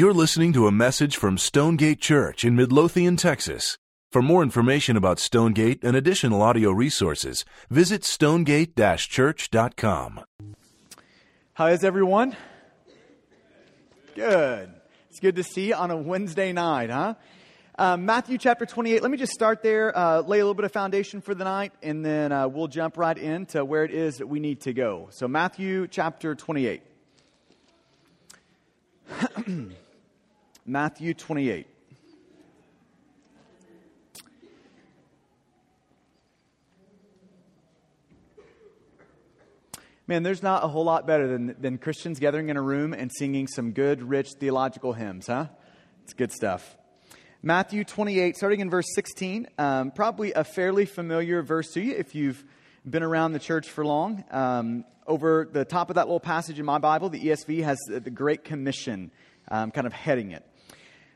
You're listening to a message from Stonegate Church in Midlothian, Texas. For more information about Stonegate and additional audio resources, visit stonegate church.com. How is everyone? Good. It's good to see you on a Wednesday night, huh? Uh, Matthew chapter 28. Let me just start there, uh, lay a little bit of foundation for the night, and then uh, we'll jump right into where it is that we need to go. So, Matthew chapter 28. Matthew 28. Man, there's not a whole lot better than, than Christians gathering in a room and singing some good, rich theological hymns, huh? It's good stuff. Matthew 28, starting in verse 16, um, probably a fairly familiar verse to you if you've been around the church for long. Um, over the top of that little passage in my Bible, the ESV has the Great Commission um, kind of heading it.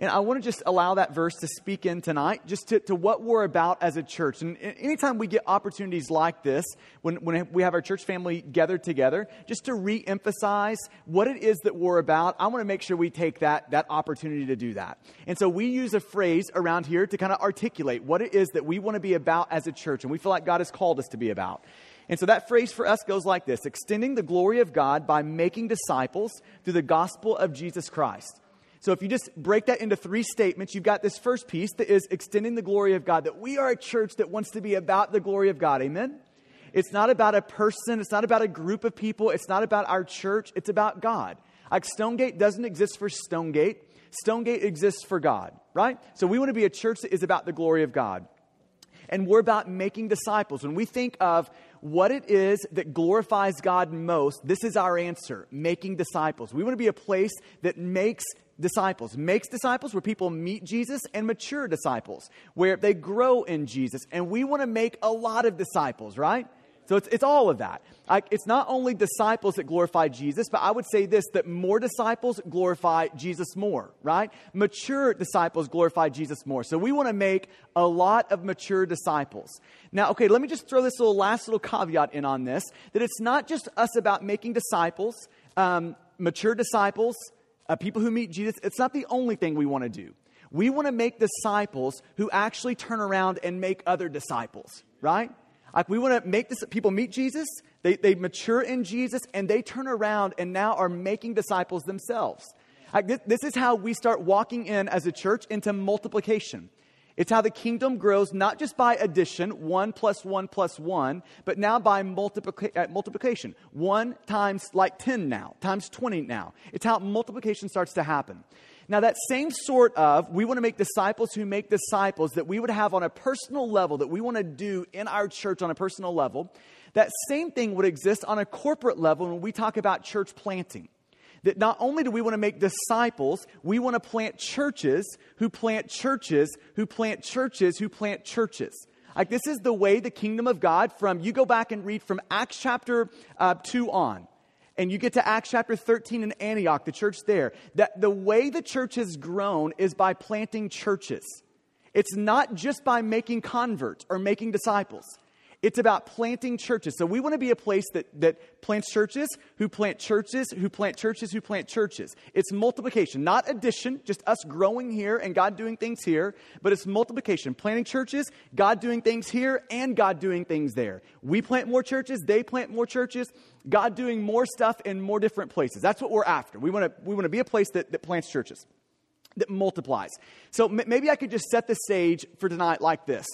And I want to just allow that verse to speak in tonight, just to, to what we're about as a church. And anytime we get opportunities like this, when, when we have our church family gathered together, just to re emphasize what it is that we're about, I want to make sure we take that, that opportunity to do that. And so we use a phrase around here to kind of articulate what it is that we want to be about as a church, and we feel like God has called us to be about. And so that phrase for us goes like this extending the glory of God by making disciples through the gospel of Jesus Christ. So if you just break that into three statements, you've got this first piece that is extending the glory of God, that we are a church that wants to be about the glory of God. Amen? It's not about a person, it's not about a group of people, it's not about our church, it's about God. Like Stonegate doesn't exist for Stonegate, Stonegate exists for God, right? So we want to be a church that is about the glory of God. And we're about making disciples. When we think of what it is that glorifies God most, this is our answer making disciples. We want to be a place that makes disciples, makes disciples where people meet Jesus, and mature disciples where they grow in Jesus. And we want to make a lot of disciples, right? So it's, it's all of that. I, it's not only disciples that glorify Jesus, but I would say this that more disciples glorify Jesus more, right? Mature disciples glorify Jesus more. So we want to make a lot of mature disciples. Now, okay, let me just throw this little last little caveat in on this that it's not just us about making disciples, um, mature disciples, uh, people who meet Jesus, it's not the only thing we want to do. We want to make disciples who actually turn around and make other disciples, right? Like we want to make this, people meet Jesus, they, they mature in Jesus, and they turn around and now are making disciples themselves. Like this, this is how we start walking in as a church into multiplication. It's how the kingdom grows, not just by addition, one plus one plus one, but now by multiplica- uh, multiplication. One times like 10 now, times 20 now. It's how multiplication starts to happen. Now, that same sort of, we want to make disciples who make disciples that we would have on a personal level, that we want to do in our church on a personal level, that same thing would exist on a corporate level when we talk about church planting that not only do we want to make disciples, we want to plant churches who plant churches who plant churches who plant churches. Like this is the way the kingdom of God from, you go back and read from Acts chapter uh, 2 on, and you get to Acts chapter 13 in Antioch, the church there, that the way the church has grown is by planting churches. It's not just by making converts or making disciples. It's about planting churches. So we want to be a place that, that plants churches, who plant churches, who plant churches, who plant churches. It's multiplication, not addition, just us growing here and God doing things here, but it's multiplication. Planting churches, God doing things here, and God doing things there. We plant more churches, they plant more churches, God doing more stuff in more different places. That's what we're after. We want to, we want to be a place that, that plants churches that multiplies. So maybe I could just set the stage for tonight like this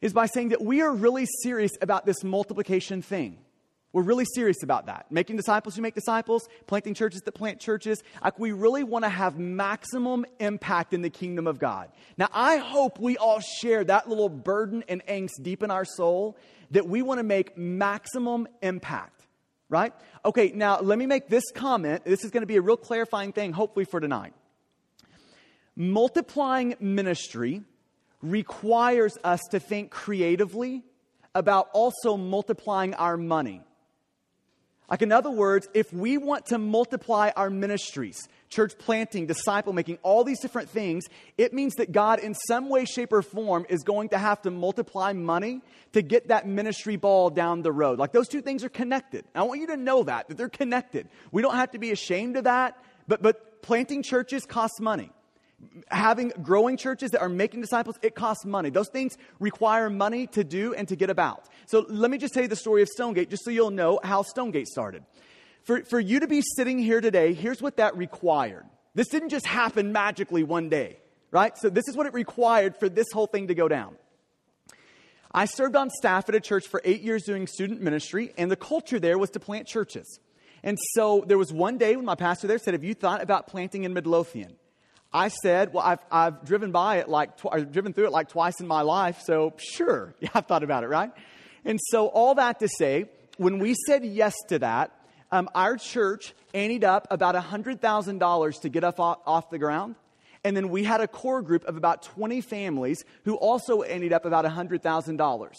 is by saying that we are really serious about this multiplication thing. We're really serious about that. Making disciples who make disciples, planting churches that plant churches. Like we really want to have maximum impact in the kingdom of God. Now, I hope we all share that little burden and angst deep in our soul that we want to make maximum impact, right? Okay, now let me make this comment. This is going to be a real clarifying thing, hopefully, for tonight. Multiplying ministry requires us to think creatively about also multiplying our money. Like, in other words, if we want to multiply our ministries, church planting, disciple making, all these different things, it means that God, in some way, shape, or form, is going to have to multiply money to get that ministry ball down the road. Like, those two things are connected. I want you to know that, that they're connected. We don't have to be ashamed of that, but, but planting churches costs money having growing churches that are making disciples, it costs money. Those things require money to do and to get about. So let me just tell you the story of Stonegate, just so you'll know how Stonegate started. For, for you to be sitting here today, here's what that required. This didn't just happen magically one day, right? So this is what it required for this whole thing to go down. I served on staff at a church for eight years doing student ministry, and the culture there was to plant churches. And so there was one day when my pastor there said, Have you thought about planting in Midlothian? I said, well, I've, I've driven by it like, tw- I've driven through it like twice in my life, so sure, yeah, I've thought about it, right? And so all that to say, when we said yes to that, um, our church anted up about $100,000 to get us off, off the ground. And then we had a core group of about 20 families who also ended up about $100,000.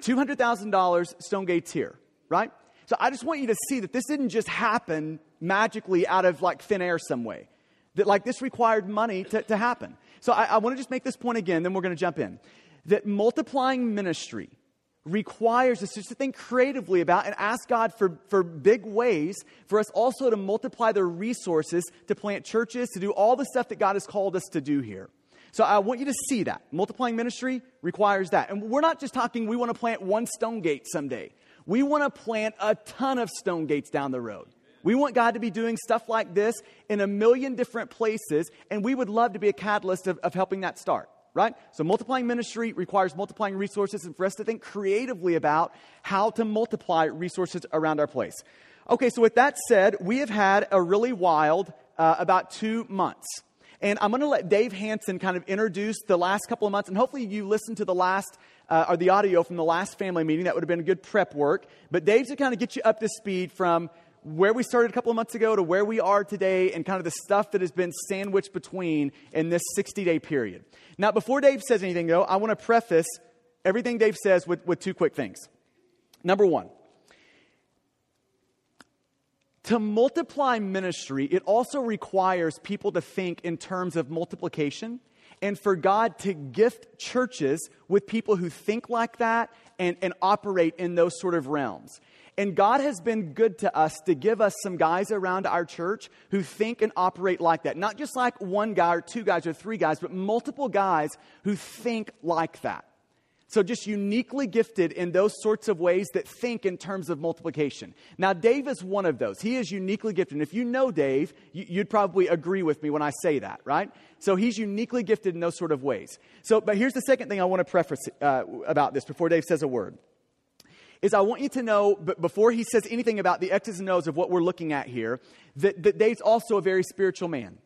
$200,000 Stonegate's here, right? So I just want you to see that this didn't just happen magically out of like thin air some way that like this required money to, to happen. So I, I want to just make this point again, then we're going to jump in. That multiplying ministry requires us just to think creatively about and ask God for, for big ways for us also to multiply the resources to plant churches, to do all the stuff that God has called us to do here. So I want you to see that. Multiplying ministry requires that. And we're not just talking, we want to plant one Stonegate someday. We want to plant a ton of Stonegates down the road. We want God to be doing stuff like this in a million different places, and we would love to be a catalyst of, of helping that start right? So multiplying ministry requires multiplying resources and for us to think creatively about how to multiply resources around our place. Okay, so with that said, we have had a really wild uh, about two months. And I'm going to let Dave Hanson kind of introduce the last couple of months, and hopefully you listened to the last uh, or the audio from the last family meeting. That would have been good prep work. But Dave's to kind of get you up to speed from where we started a couple of months ago to where we are today and kind of the stuff that has been sandwiched between in this 60 day period. Now, before Dave says anything, though, I want to preface everything Dave says with, with two quick things. Number one, to multiply ministry, it also requires people to think in terms of multiplication and for God to gift churches with people who think like that and, and operate in those sort of realms. And God has been good to us to give us some guys around our church who think and operate like that. Not just like one guy or two guys or three guys, but multiple guys who think like that. So, just uniquely gifted in those sorts of ways that think in terms of multiplication. Now, Dave is one of those. He is uniquely gifted. And if you know Dave, you'd probably agree with me when I say that, right? So, he's uniquely gifted in those sort of ways. So, but here's the second thing I want to preface uh, about this before Dave says a word is I want you to know, but before he says anything about the X's and O's of what we're looking at here, that, that Dave's also a very spiritual man.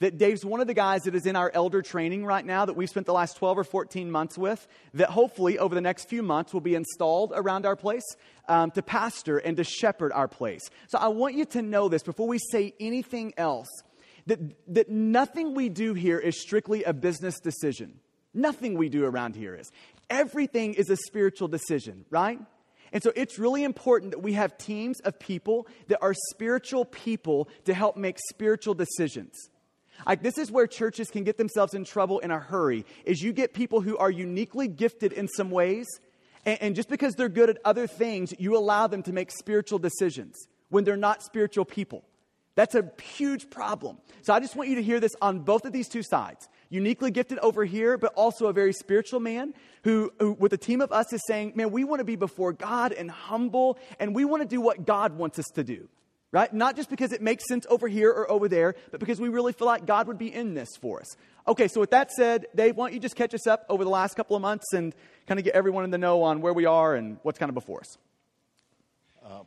That Dave's one of the guys that is in our elder training right now that we've spent the last 12 or 14 months with, that hopefully over the next few months will be installed around our place um, to pastor and to shepherd our place. So I want you to know this before we say anything else that, that nothing we do here is strictly a business decision. Nothing we do around here is. Everything is a spiritual decision, right? And so it's really important that we have teams of people that are spiritual people to help make spiritual decisions. Like this is where churches can get themselves in trouble in a hurry is you get people who are uniquely gifted in some ways and, and just because they're good at other things, you allow them to make spiritual decisions when they're not spiritual people. That's a huge problem. So I just want you to hear this on both of these two sides uniquely gifted over here, but also a very spiritual man who, who, with a team of us, is saying, Man, we want to be before God and humble, and we want to do what God wants us to do. Right? Not just because it makes sense over here or over there, but because we really feel like God would be in this for us. Okay, so with that said, Dave, why don't you just catch us up over the last couple of months and kind of get everyone in the know on where we are and what's kind of before us? Uh,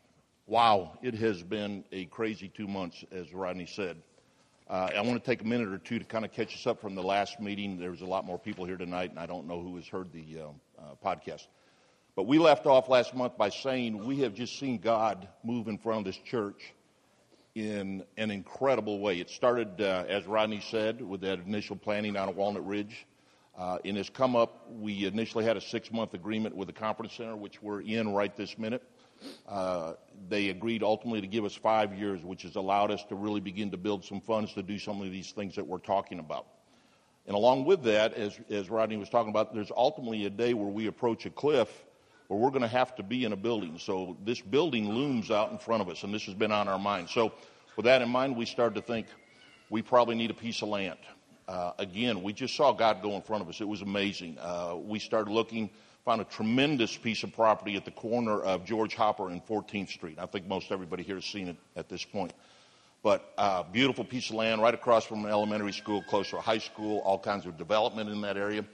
wow, it has been a crazy two months, as Rodney said. Uh, I want to take a minute or two to kind of catch us up from the last meeting. There's a lot more people here tonight, and I don't know who has heard the uh, uh, podcast. But we left off last month by saying we have just seen God move in front of this church in an incredible way. It started, uh, as Rodney said, with that initial planning on Walnut Ridge. Uh, and has come up, we initially had a six month agreement with the conference center, which we're in right this minute. Uh, they agreed ultimately to give us five years, which has allowed us to really begin to build some funds to do some of these things that we're talking about. And along with that, as, as Rodney was talking about, there's ultimately a day where we approach a cliff where we're going to have to be in a building. So this building looms out in front of us, and this has been on our mind. So with that in mind, we started to think we probably need a piece of land. Uh, again, we just saw God go in front of us. It was amazing. Uh, we started looking, found a tremendous piece of property at the corner of George Hopper and 14th Street. I think most everybody here has seen it at this point. But uh, beautiful piece of land right across from an elementary school, close to a high school, all kinds of development in that area.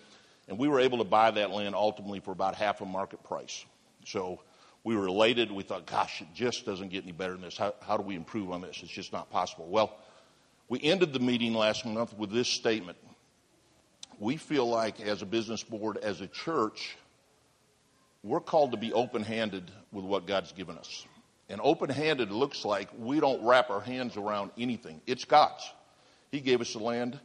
And we were able to buy that land ultimately for about half a market price. So we were elated. We thought, gosh, it just doesn't get any better than this. How, how do we improve on this? It's just not possible. Well, we ended the meeting last month with this statement. We feel like, as a business board, as a church, we're called to be open handed with what God's given us. And open handed looks like we don't wrap our hands around anything, it's God's. He gave us the land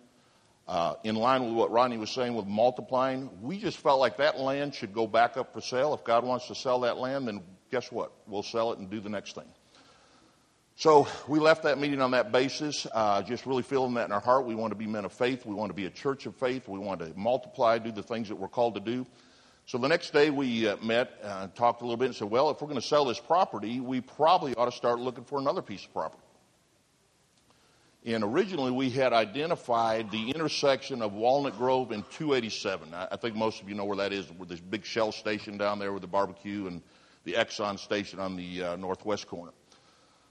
uh, in line with what Rodney was saying with multiplying, we just felt like that land should go back up for sale. If God wants to sell that land, then guess what? We'll sell it and do the next thing. So we left that meeting on that basis, uh, just really feeling that in our heart. We want to be men of faith. We want to be a church of faith. We want to multiply, do the things that we're called to do. So the next day we uh, met, uh, talked a little bit, and said, well, if we're going to sell this property, we probably ought to start looking for another piece of property. And originally we had identified the intersection of Walnut Grove and 287. I, think most of you know where that is, with this big Shell station down there with the barbecue and the Exxon station on the uh, northwest corner.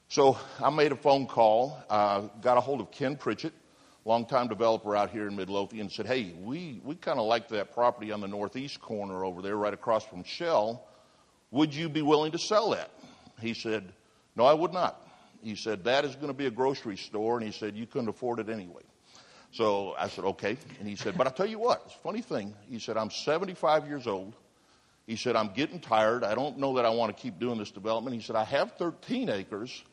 So I made a phone call, got a hold of Ken Pritchett, longtime developer out here in Midlothian, said, hey, we, we kind of like that property on the northeast corner over there, right across from Shell. Would you be willing to sell that? He said, no, I would not. He said, That is going to be a grocery store. And he said, You couldn't afford it anyway. So I said, Okay. And he said, But I'll tell you what, it's a funny thing. He said, I'm 75 years old. He said, I'm getting tired. I don't know that I want to keep doing this development. He said, I have 13 acres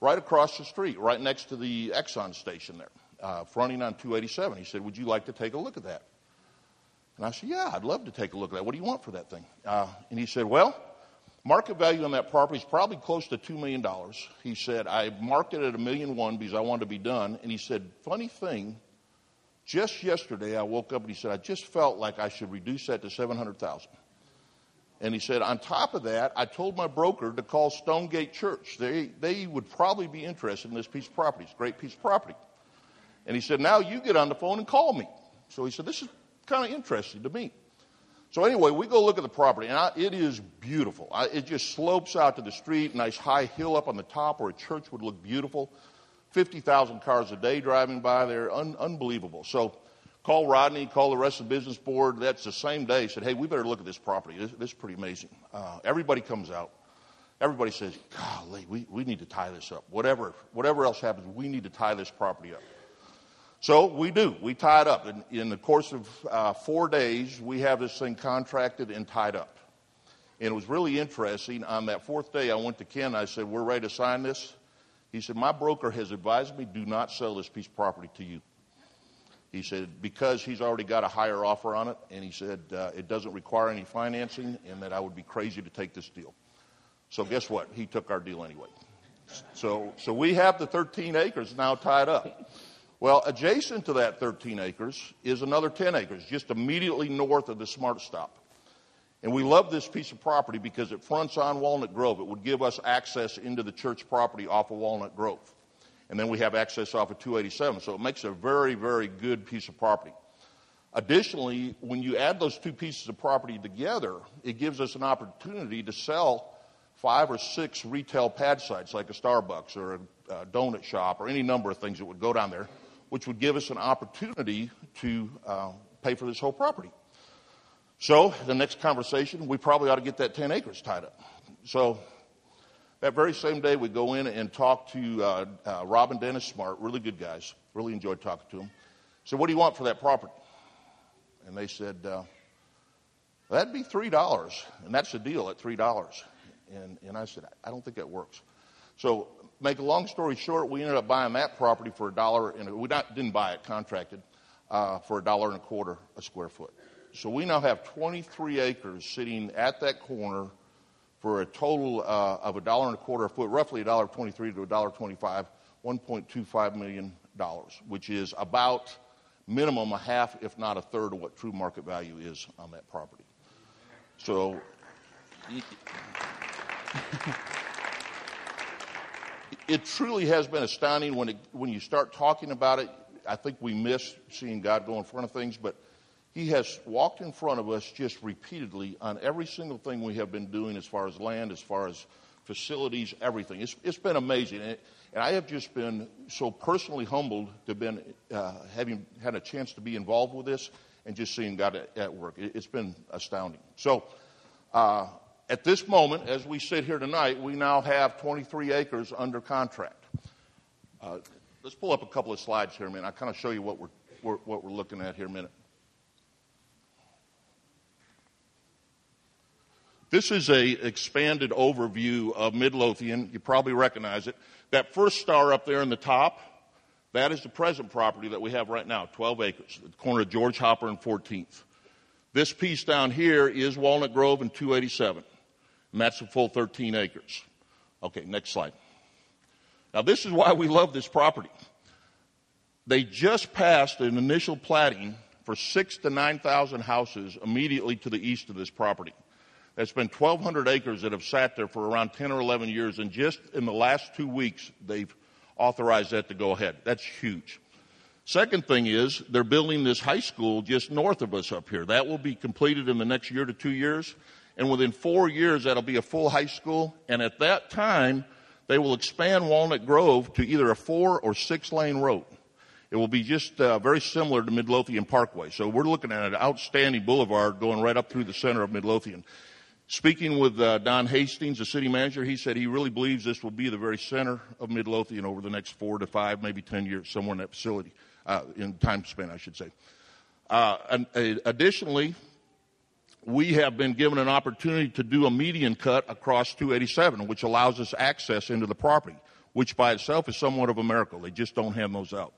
right across the street, right next to the Exxon station there, uh, fronting on 287. He said, Would you like to take a look at that? And I said, Yeah, I'd love to take a look at that. What do you want for that thing? Uh, and he said, Well, Market value on that property is probably close to $2 million. He said, I marked it at a million one because I wanted to be done. And he said, funny thing, just yesterday I woke up and he said, I just felt like I should reduce that to 700,000. And he said, on top of that, I told my broker to call Stonegate Church. They, they would probably be interested in this piece of property. It's a great piece of property. And he said, now you get on the phone and call me. So he said, this is kind of interesting to me. So anyway, we go look at the property, and I, it is beautiful. I, it just slopes out to the street, nice high hill up on the top where a church would look beautiful. 50,000 cars a day driving by there, Un, unbelievable. So call Rodney, call the rest of the business board. That's the same day. Said, hey, we better look at this property. This, this is pretty amazing. Uh, everybody comes out. Everybody says, golly, we, we need to tie this up. Whatever, whatever else happens, we need to tie this property up. So we do. We tie it up. In, in the course of uh, four days, we have this thing contracted and tied up. And it was really interesting. On that fourth day, I went to Ken. I said, We're ready to sign this. He said, My broker has advised me do not sell this piece of property to you. He said, because he's already got a higher offer on it, and he said uh, it doesn't require any financing, and that I would be crazy to take this deal. So guess what? He took our deal anyway. So, so we have the 13 acres now tied up. Well, adjacent to that 13 acres is another 10 acres, just immediately north of the Smart Stop. And we love this piece of property because it fronts on Walnut Grove. It would give us access into the church property off of Walnut Grove. And then we have access off of 287. So it makes a very, very good piece of property. Additionally, when you add those two pieces of property together, it gives us an opportunity to sell five or six retail pad sites like a Starbucks or a, donut shop or any number of things that would go down there which would give us an opportunity to uh, pay for this whole property. So the next conversation, we probably ought to get that 10 acres tied up. So that very same day, we go in and talk to uh, uh, Rob and Dennis Smart, really good guys. Really enjoyed talking to them. So what do you want for that property? And they said, uh, that'd be $3. And that's the deal at $3. And, and I said, I don't think that works. So make a long story short, we ended up buying that property for a dollar, and we not, didn't buy it, contracted uh, for a dollar and a quarter a square foot. So we now have 23 acres sitting at that corner for a total uh, of a dollar and a quarter a foot, roughly a dollar twenty-three to a dollar twenty-five, 1.25 million dollars, which is about minimum a half, if not a third, of what true market value is on that property. So. It truly has been astounding when, it, when you start talking about it. I think we miss seeing God go in front of things, but He has walked in front of us just repeatedly on every single thing we have been doing as far as land, as far as facilities, everything. It's, it's been amazing. And, it, and, I have just been so personally humbled to been uh, having had a chance to be involved with this and just seeing God at, at work. It, has been astounding. So, uh, at this moment, as we sit here tonight, we now have 23 acres under contract. Uh, let's pull up a couple of slides here minute. I'll kind of show you what we're, we're, what we're looking at here a minute. This is a expanded overview of Midlothian. You probably recognize it. That first star up there in the top, that is the present property that we have right now, 12 acres, at the corner of George Hopper and 14th. This piece down here is Walnut Grove and 287 and that's a full 13 acres. Okay, next slide. Now, this is why we love this property. They just passed an initial platting for six to 9,000 houses immediately to the east of this property. That's been 1,200 acres that have sat there for around 10 or 11 years, and just in the last two weeks, they've authorized that to go ahead. That's huge. Second thing is, they're building this high school just north of us up here. That will be completed in the next year to two years. And within four years, that'll be a full high school. And at that time, they will expand Walnut Grove to either a four or six lane road. It will be just uh, very similar to Midlothian Parkway. So we're looking at an outstanding boulevard going right up through the center of Midlothian. Speaking with uh, Don Hastings, the city manager, he said he really believes this will be the very center of Midlothian over the next four to five, maybe ten years, somewhere in that facility, uh, in time span, I should say. Uh, uh, additionally, we have been given an opportunity to do a median cut across 287, which allows us access into the property, which by itself is somewhat of a miracle. They just don't hand those out.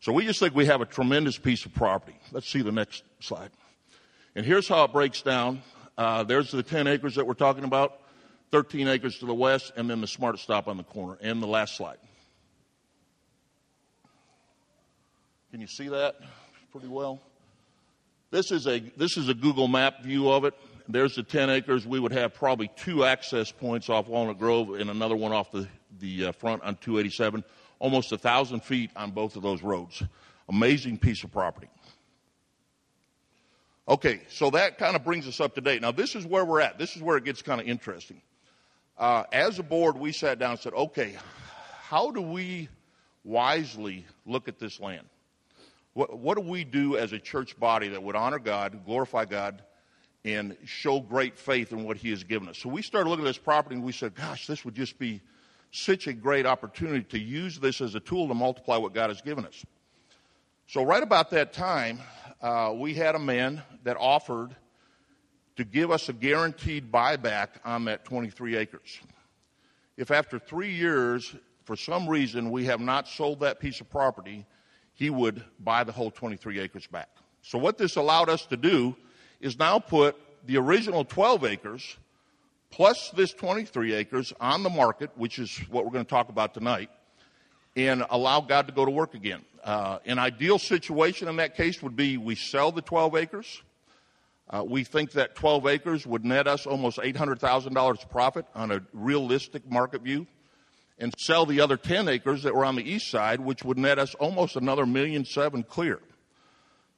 So we just think we have a tremendous piece of property. Let's see the next slide. And here's how it breaks down. Uh, there's the 10 acres that we're talking about, 13 acres to the west, and then the smart stop on the corner. And the last slide. Can you see that pretty well? This is a, this is a Google map view of it. There's the 10 acres. We would have probably two access points off Walnut Grove and another one off the, the uh, front on 287. Almost a thousand feet on both of those roads. Amazing piece of property. Okay, so that kind of brings us up to date. Now, this is where we're at. This is where it gets kind of interesting. Uh, as a board, we sat down and said, okay, how do we wisely look at this land? What, what do we do as a church body that would honor God, glorify God, and show great faith in what He has given us? So we started looking at this property and we said, gosh, this would just be such a great opportunity to use this as a tool to multiply what God has given us. So, right about that time, uh, we had a man that offered to give us a guaranteed buyback on that 23 acres. If after three years, for some reason, we have not sold that piece of property, he would buy the whole 23 acres back. So what this allowed us to do is now put the original 12 acres plus this 23 acres on the market, which is what we're going to talk about tonight, and allow God to go to work again. Uh, an ideal situation in that case would be we sell the 12 acres. Uh, we think that 12 acres would net us almost $800,000 profit on a realistic market view and sell the other 10 acres that were on the east side, which would net us almost another million seven clear.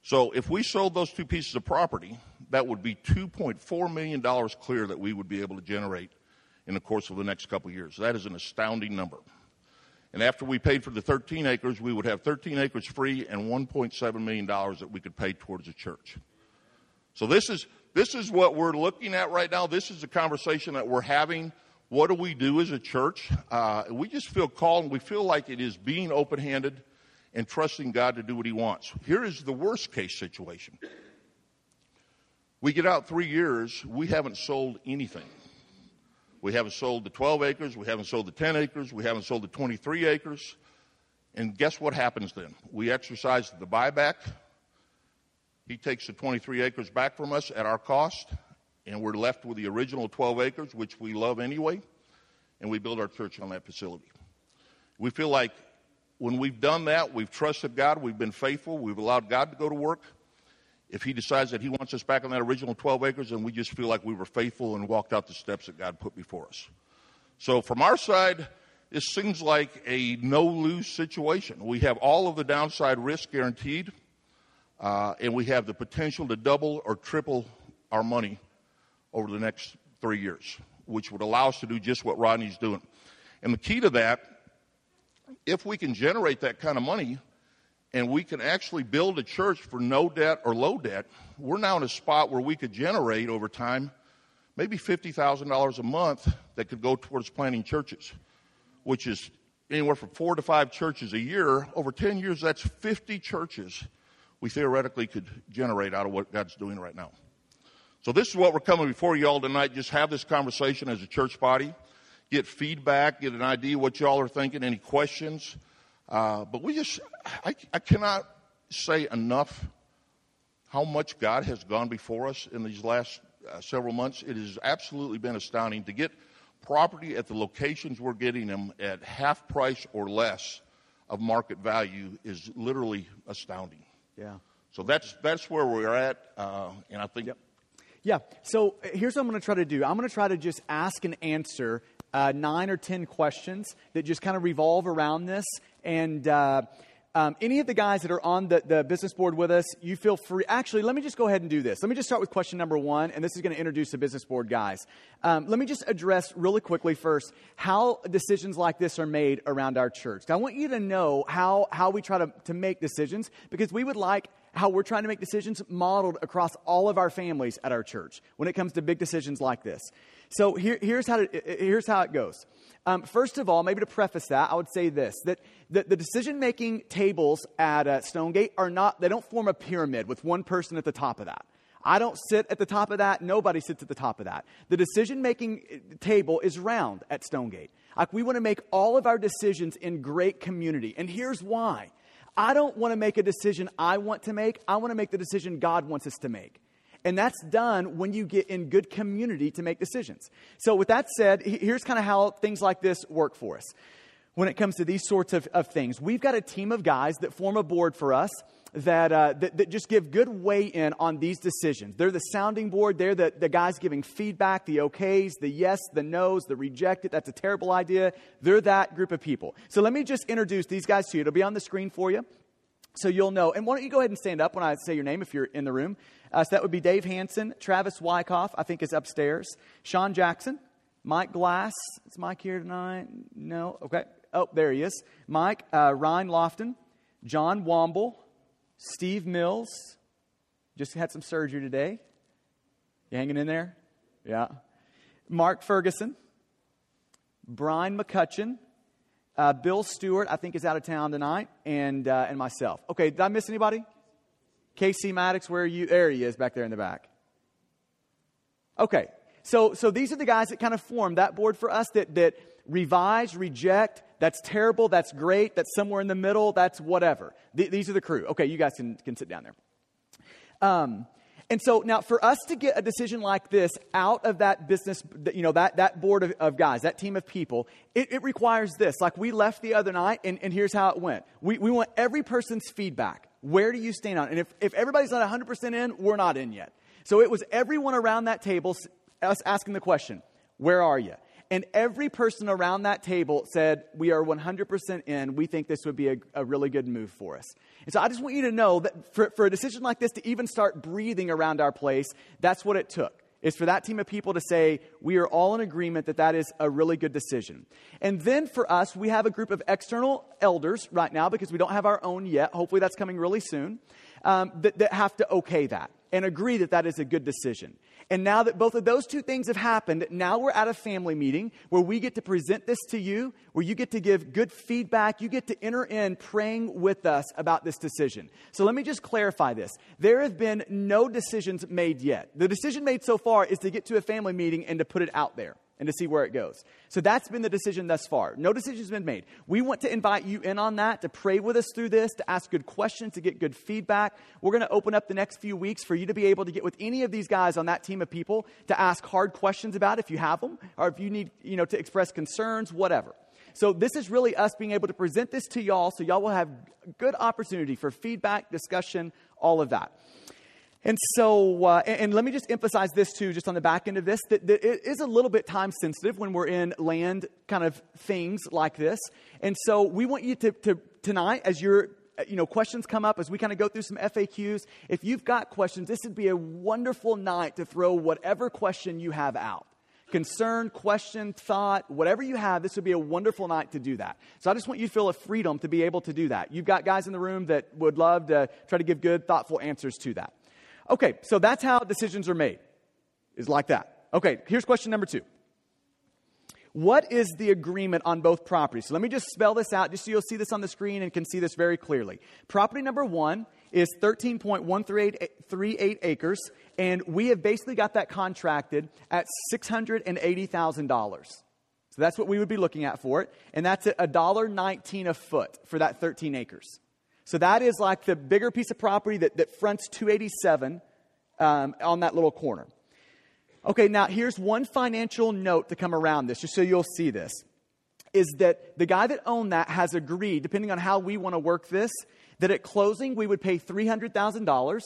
So if we sold those two pieces of property, that would be $2.4 million clear that we would be able to generate in the course of the next couple years. That is an astounding number. And after we paid for the 13 acres, we would have 13 acres free and $1.7 million that we could pay towards the church. So this is, this is what we're looking at right now. This is the conversation that we're having what do we do as a church? Uh, we just feel called and we feel like it is being open handed and trusting God to do what He wants. Here is the worst case situation. We get out three years, we haven't sold anything. We haven't sold the 12 acres. We haven't sold the 10 acres. We haven't sold the 23 acres. And guess what happens then? We exercise the buyback. He takes the 23 acres back from us at our cost, and we're left with the original 12 acres, which we love anyway, and we build our church on that facility. We feel like when we've done that, we've trusted God, we've been faithful, we've allowed God to go to work. If He decides that He wants us back on that original 12 acres, then we just feel like we were faithful and walked out the steps that God put before us. So, from our side, this seems like a no lose situation. We have all of the downside risk guaranteed, uh, and we have the potential to double or triple our money over the next three years, which would allow us to do just what Rodney's doing. And the key to that, if we can generate that kind of money and we can actually build a church for no debt or low debt, we're now in a spot where we could generate over time maybe $50,000 a month that could go towards planting churches which is anywhere from four to five churches a year, over 10 years, that's 50 churches we theoretically could generate out of what God's doing right now. So this is what we're coming before you all tonight. Just have this conversation as a church body, get feedback, get an idea what y'all are thinking, any questions. Uh, but we just, I, I cannot say enough how much God has gone before us in these last uh, several months. It has absolutely been astounding to get property at the locations we're getting them at half price or less of market value is literally astounding. Yeah. So that's that's where we're at, uh, and I think. Yep. Yeah. So uh, here's what I'm going to try to do. I'm going to try to just ask and answer uh, nine or ten questions that just kind of revolve around this, and uh, um, any of the guys that are on the, the business board with us, you feel free. Actually, let me just go ahead and do this. Let me just start with question number one, and this is going to introduce the business board guys. Um, let me just address really quickly first how decisions like this are made around our church. I want you to know how, how we try to, to make decisions because we would like how we're trying to make decisions modeled across all of our families at our church when it comes to big decisions like this. So here, here's, how to, here's how it goes. Um, first of all, maybe to preface that, I would say this that the, the decision making tables at uh, Stonegate are not, they don't form a pyramid with one person at the top of that. I don't sit at the top of that. Nobody sits at the top of that. The decision making uh, table is round at Stonegate. Like, we want to make all of our decisions in great community. And here's why I don't want to make a decision I want to make, I want to make the decision God wants us to make. And that's done when you get in good community to make decisions. So, with that said, here's kind of how things like this work for us when it comes to these sorts of, of things. We've got a team of guys that form a board for us that, uh, that, that, just give good weigh in on these decisions. They're the sounding board. They're the, the guys giving feedback, the okays, the yes, the no's, the rejected. That's a terrible idea. They're that group of people. So let me just introduce these guys to you. It'll be on the screen for you so you'll know. And why don't you go ahead and stand up when I say your name if you're in the room? Uh, so that would be Dave Hanson, Travis Wyckoff, I think is upstairs, Sean Jackson, Mike Glass. Is Mike here tonight? No? Okay. Oh, there he is. Mike, uh, Ryan Lofton, John Womble, Steve Mills. Just had some surgery today. You hanging in there? Yeah. Mark Ferguson, Brian McCutcheon, uh, Bill Stewart, I think, is out of town tonight, and, uh, and myself. Okay, did I miss anybody? Casey Maddox, where are you? There he is back there in the back. Okay, so, so these are the guys that kind of formed that board for us that, that revise, reject, that's terrible, that's great, that's somewhere in the middle, that's whatever. Th- these are the crew. Okay, you guys can, can sit down there. Um, and so now for us to get a decision like this out of that business, you know, that, that board of, of guys, that team of people, it, it, requires this. Like we left the other night, and, and here's how it went. We, we want every person's feedback. Where do you stand on? And if, if everybody's not 100% in, we're not in yet. So it was everyone around that table us asking the question, where are you? And every person around that table said, We are 100% in. We think this would be a, a, really good move for us. And so I just want you to know that for, for a decision like this to even start breathing around our place, that's what it took is for that team of people to say, we are all in agreement that that is a really good decision. And then for us, we have a group of external elders right now because we don't have our own yet. Hopefully that's coming really soon, um, that, that have to okay that and agree that that is a good decision. And now that both of those two things have happened, now we're at a family meeting where we get to present this to you, where you get to give good feedback. You get to enter in praying with us about this decision. So let me just clarify this. There have been no decisions made yet. The decision made so far is to get to a family meeting and to put it out there and to see where it goes. So that's been the decision thus far. No decision's been made. We want to invite you in on that, to pray with us through this, to ask good questions, to get good feedback. We're going to open up the next few weeks for you to be able to get with any of these guys on that team of people to ask hard questions about if you have them, or if you need, you know, to express concerns, whatever. So this is really us being able to present this to y'all so y'all will have good opportunity for feedback, discussion, all of that. And so, uh, and, and, let me just emphasize this too, just on the back end of this, that, that, it is a little bit time sensitive when we're in land kind of things like this. And so we want you to, to tonight, as your you know, questions come up, as we kind of go through some FAQs, if you've got questions, this would be a wonderful night to throw whatever question you have out. Concern, question, thought, whatever you have, this would be a wonderful night to do that. So I just want you to feel a freedom to be able to do that. You've got guys in the room that would love to try to give good, thoughtful answers to that. Okay, so that's how decisions are made, is like that. Okay, here's question number two. What is the agreement on both properties? So let me just spell this out just so you'll see this on the screen and can see this very clearly. Property number one is 13.138 acres, and we have basically got that contracted at $680,000. So that's what we would be looking at for it, and that's at $1.19 a foot for that 13 acres. So that is like the bigger piece of property that, that fronts 287 um, on that little corner. Okay, now here's one financial note to come around this, just so you'll see this. Is that the guy that owned that has agreed, depending on how we want to work this, that at closing we would pay $300,000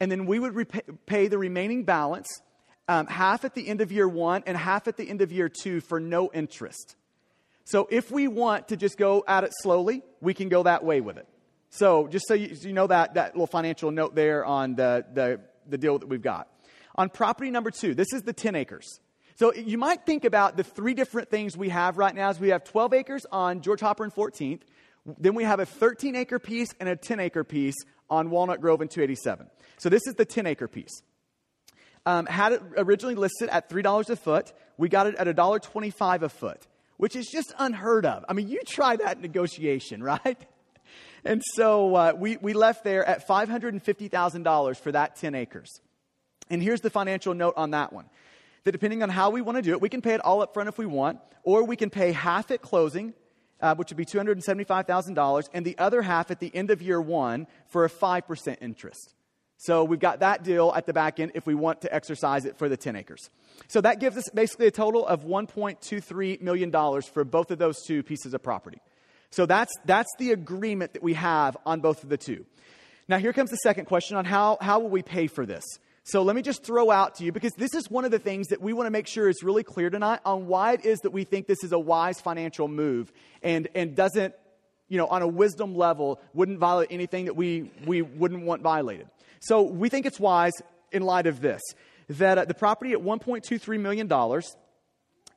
and then we would repay, pay the remaining balance, um, half at the end of year one and half at the end of year two for no interest. So if we want to just go at it slowly, we can go that way with it. So just so you, so you know that, that little financial note there on the, the, the deal that we've got. On property number two, this is the 10 acres. So you might think about the three different things we have right now. Is we have 12 acres on George Hopper and 14th. Then we have a 13 acre piece and a 10 acre piece on Walnut Grove and 287. So this is the 10 acre piece. Um, had it originally listed at $3 a foot. We got it at $1.25 a foot, which is just unheard of. I mean, you try that negotiation, right? And so uh, we, we left there at $550,000 for that 10 acres. And here's the financial note on that one that depending on how we want to do it, we can pay it all up front if we want, or we can pay half at closing, uh, which would be $275,000, and the other half at the end of year one for a 5% interest. So we've got that deal at the back end if we want to exercise it for the 10 acres. So that gives us basically a total of $1.23 million for both of those two pieces of property. So that's, that's the agreement that we have on both of the two. Now, here comes the second question on how, how will we pay for this? So let me just throw out to you because this is one of the things that we want to make sure is really clear tonight on why it is that we think this is a wise financial move and, and doesn't, you know, on a wisdom level, wouldn't violate anything that we, we wouldn't want violated. So we think it's wise in light of this that uh, the property at $1.23 million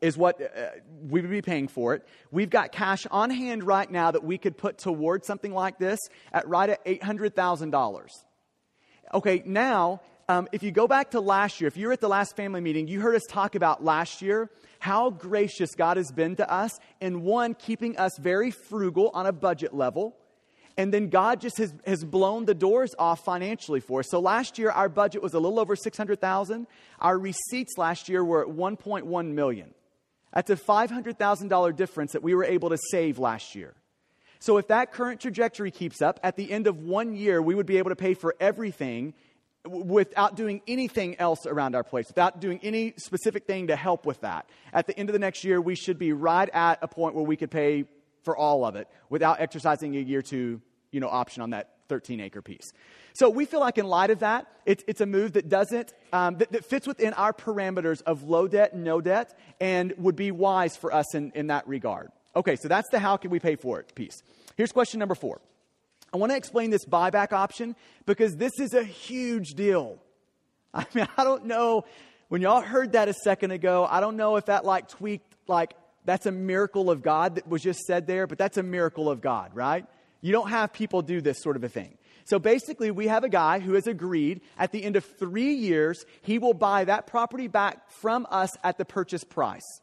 is what uh, we would be paying for it. We've got cash on hand right now that we could put towards something like this at right at $800,000. Okay, now, um, if you go back to last year, if you were at the last family meeting, you heard us talk about last year how gracious God has been to us, and one, keeping us very frugal on a budget level. And then God just has, has blown the doors off financially for us. So last year, our budget was a little over 600,000. Our receipts last year were at 1.1 million. That's a $500,000 difference that we were able to save last year. So, if that current trajectory keeps up, at the end of one year, we would be able to pay for everything without doing anything else around our place, without doing any specific thing to help with that. At the end of the next year, we should be right at a point where we could pay for all of it without exercising a year two you know, option on that 13 acre piece. So we feel like, in light of that, it's, it's a move that doesn't, um, that, that, fits within our parameters of low debt and no debt and would be wise for us in, in that regard. Okay, so that's the how can we pay for it piece. Here's question number four. I want to explain this buyback option because this is a huge deal. I mean, I don't know, when y'all heard that a second ago, I don't know if that like tweaked, like, that's a miracle of God that was just said there, but that's a miracle of God, right? You don't have people do this sort of a thing. So basically, we have a guy who has agreed at the end of three years, he will buy that property back from us at the purchase price.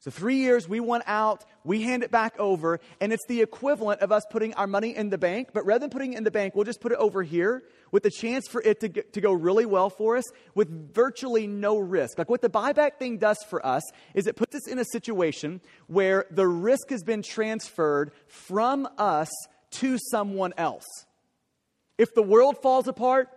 So, three years, we want out, we hand it back over, and it's the equivalent of us putting our money in the bank. But rather than putting it in the bank, we'll just put it over here with the chance for it to, get, to go really well for us with virtually no risk. Like what the buyback thing does for us is it puts us in a situation where the risk has been transferred from us to someone else. If the world falls apart,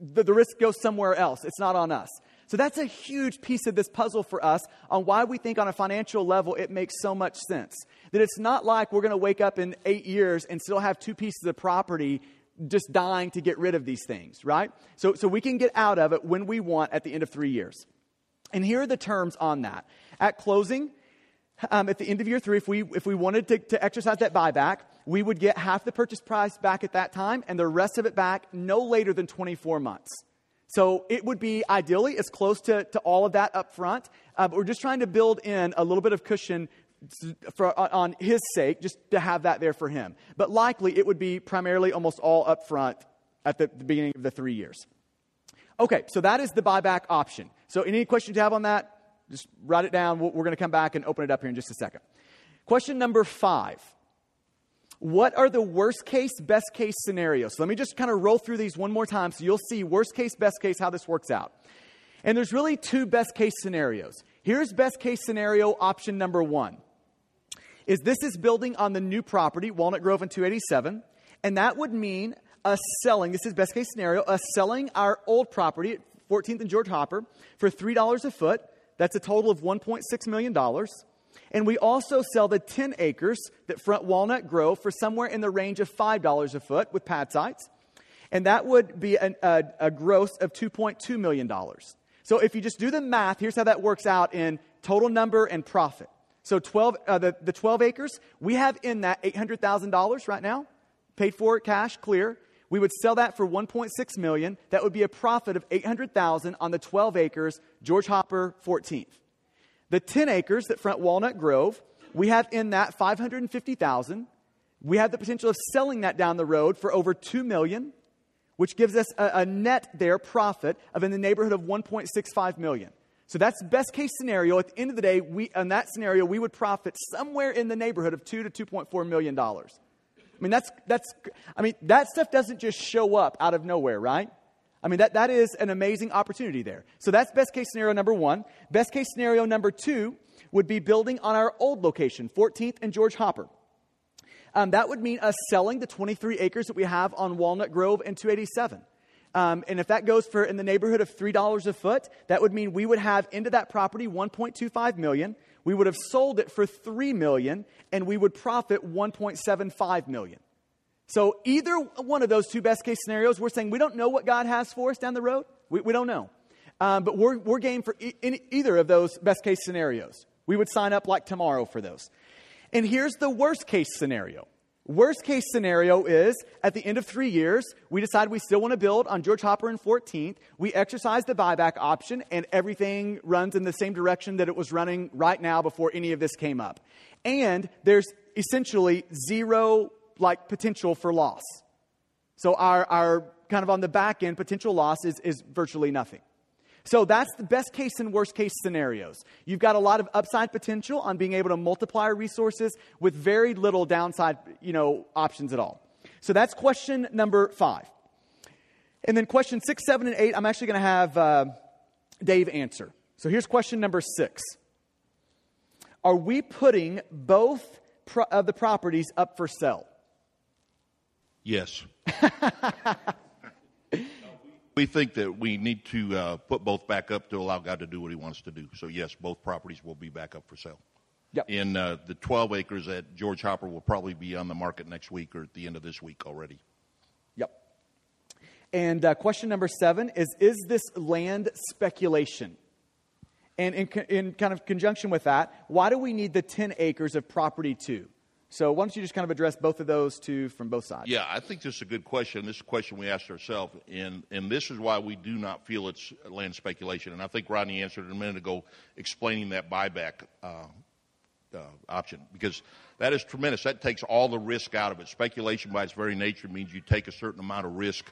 the, the risk goes somewhere else. It's not on us. So that's a huge piece of this puzzle for us on why we think on a financial level it makes so much sense. That it's not like we're going to wake up in eight years and still have two pieces of property just dying to get rid of these things, right? So, so we can get out of it when we want at the end of three years. And here are the terms on that. At closing, um, at the end of year three, if we, if we wanted to, to exercise that buyback, we would get half the purchase price back at that time and the rest of it back no later than 24 months. So it would be ideally as close to, to all of that up front, uh, but we're just trying to build in a little bit of cushion for, on his sake, just to have that there for him. But likely it would be primarily almost all up front at the, the beginning of the three years. Okay, so that is the buyback option. So any questions you have on that, just write it down. We're going to come back and open it up here in just a second. Question number five what are the worst case, best case scenarios? So let me just kind of roll through these one more time so you'll see worst case, best case, how this works out. And there's really two best case scenarios. Here's best case scenario option number one. Is this is building on the new property, Walnut Grove and 287, and that would mean us selling, this is best case scenario, us selling our old property at 14th and George Hopper for $3 a foot. That's a total of $1.6 million. And we also sell the 10 acres that front Walnut Grove for somewhere in the range of $5 a foot with pad sites. And that would be an, a, a gross of $2.2 million. So if you just do the math, here's how that works out in total number and profit. So 12, uh, the, the 12 acres, we have in that $800,000 right now, paid for cash, clear. We would sell that for 1.6 million. That would be a profit of 800,000 on the 12 acres, George Hopper 14th. The 10 acres that front Walnut Grove, we have in that 550,000. We have the potential of selling that down the road for over 2 million, which gives us a, a net there profit of in the neighborhood of 1.65 million. So that's best case scenario. At the end of the day, we, in that scenario, we would profit somewhere in the neighborhood of two to 2.4 million dollars. I mean, that's, that's, I mean, that stuff doesn't just show up out of nowhere, right? I mean, that, that is an amazing opportunity there. So that's best case scenario number one. Best case scenario number two would be building on our old location, 14th and George Hopper. Um, that would mean us selling the 23 acres that we have on Walnut Grove and 287. Um, and if that goes for in the neighborhood of $3 a foot, that would mean we would have into that property 1.25 million. We would have sold it for 3 million and we would profit 1.75 million. So, either one of those two best case scenarios, we're saying we don't know what God has for us down the road. We, we don't know. Um, but we're, we're game for e- either of those best case scenarios. We would sign up like tomorrow for those. And here's the worst case scenario. Worst case scenario is at the end of three years, we decide we still want to build on George Hopper and 14th. We exercise the buyback option, and everything runs in the same direction that it was running right now before any of this came up. And there's essentially zero like potential for loss. So our, our kind of on the back end, potential loss is, is virtually nothing. So that's the best case and worst case scenarios. You've got a lot of upside potential on being able to multiply resources with very little downside, you know, options at all. So that's question number five. And then question six, seven, and eight, I'm actually going to have uh, Dave answer. So here's question number six. Are we putting both pro- of the properties up for sale? Yes. we think that we need to uh, put both back up to allow God to do what He wants to do. So yes, both properties will be back up for sale. Yep. In uh, the 12 acres at George Hopper will probably be on the market next week or at the end of this week already. Yep. And uh, question number seven is Is this land speculation? And in, in kind of conjunction with that, why do we need the 10 acres of property too? So why don't you just kind of address both of those two from both sides? Yeah, I think this is a good question. This is a question we asked ourselves, and, and this is why we do not feel it's land speculation. And I think Rodney answered it a minute ago, explaining that buyback uh, uh, option, because that is tremendous. That takes all the risk out of it. Speculation, by its very nature, means you take a certain amount of risk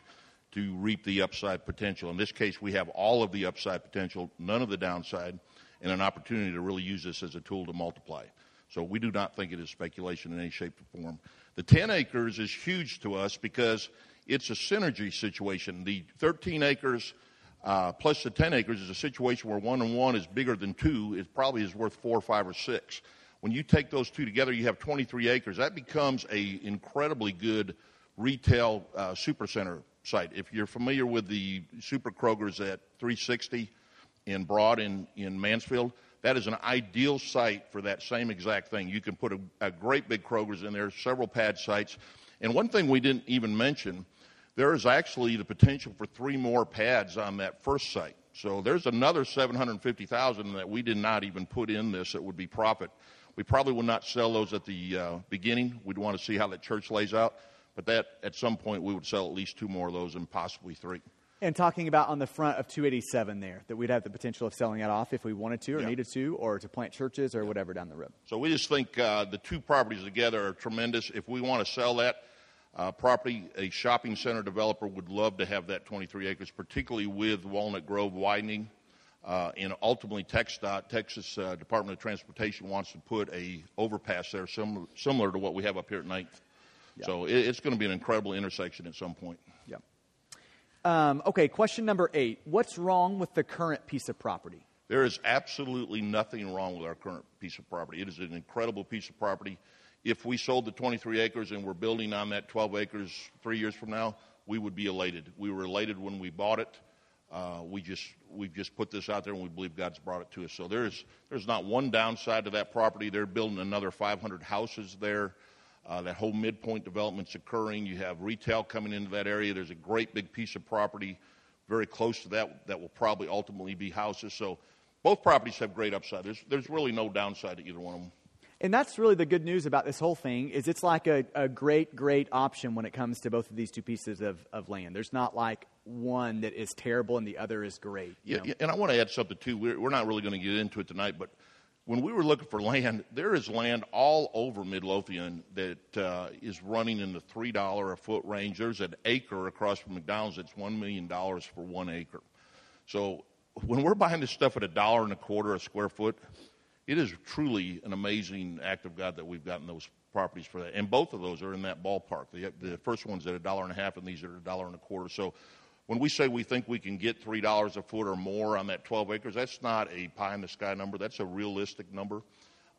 to reap the upside potential. In this case, we have all of the upside potential, none of the downside. and an opportunity to really use this as a tool to multiply. So we do not think it is speculation in any shape or form. The 10 acres is huge to us because it's a synergy situation. The 13 acres uh, plus the 10 acres is a situation where one and one is bigger than two. It probably is worth four, five, or six. When you take those two together, you have 23 acres. That becomes a incredibly good retail uh, supercenter site. If you're familiar with the Super Kroger's at 360 in Broad in, in Mansfield, that is an ideal site for that same exact thing. You can put a, a great big Kroger's in there, several pad sites. And one thing we didn't even mention, there is actually the potential for three more pads on that first site. So there's another 750,000 that we did not even put in this that would be profit. We probably will not sell those at the uh, beginning. We'd want to see how that church lays out. But that, at some point, we would sell at least two more of those and possibly three. And talking about on the front of 287 there, that we'd have the potential of selling that off if we wanted to or yeah. needed to, or to plant churches or yeah. whatever down the road. So we just think uh, the two properties together are tremendous. If we want to sell that uh, property, a shopping center developer would love to have that 23 acres, particularly with Walnut Grove widening. Uh, and ultimately, TxDOT, Texas uh, Department of Transportation, wants to put a overpass there similar, similar to what we have up here at Ninth. Yeah. So it, it's going to be an incredible intersection at some point. Um, okay, question number eight. What's wrong with the current piece of property? There is absolutely nothing wrong with our current piece of property. It is an incredible piece of property. If we sold the 23 acres and we're building on that 12 acres three years from now, we would be elated. We were elated when we bought it. Uh, we just we've just put this out there, and we believe God's brought it to us. So there's there's not one downside to that property. They're building another 500 houses there. Uh, that whole midpoint development's occurring. You have retail coming into that area. There's a great big piece of property very close to that that will probably ultimately be houses. So both properties have great upside. There's, there's really no downside to either one of them. And that's really the good news about this whole thing is it's like a, a great, great option when it comes to both of these two pieces of, of land. There's not like one that is terrible and the other is great. Yeah, know? and I want to add something too. We're, we're not really going to get into it tonight, but when we were looking for land, there is land all over Midlothian that uh, is running in the three dollar a foot range. There's an acre across from McDonald's that's one million dollars for one acre. So when we're buying this stuff at a dollar and a quarter a square foot, it is truly an amazing act of God that we've gotten those properties for that. And both of those are in that ballpark. The, the first one's at a dollar and a half, and these are a dollar and a quarter. So when we say we think we can get $3 a foot or more on that 12 acres, that's not a pie in the sky number. That's a realistic number.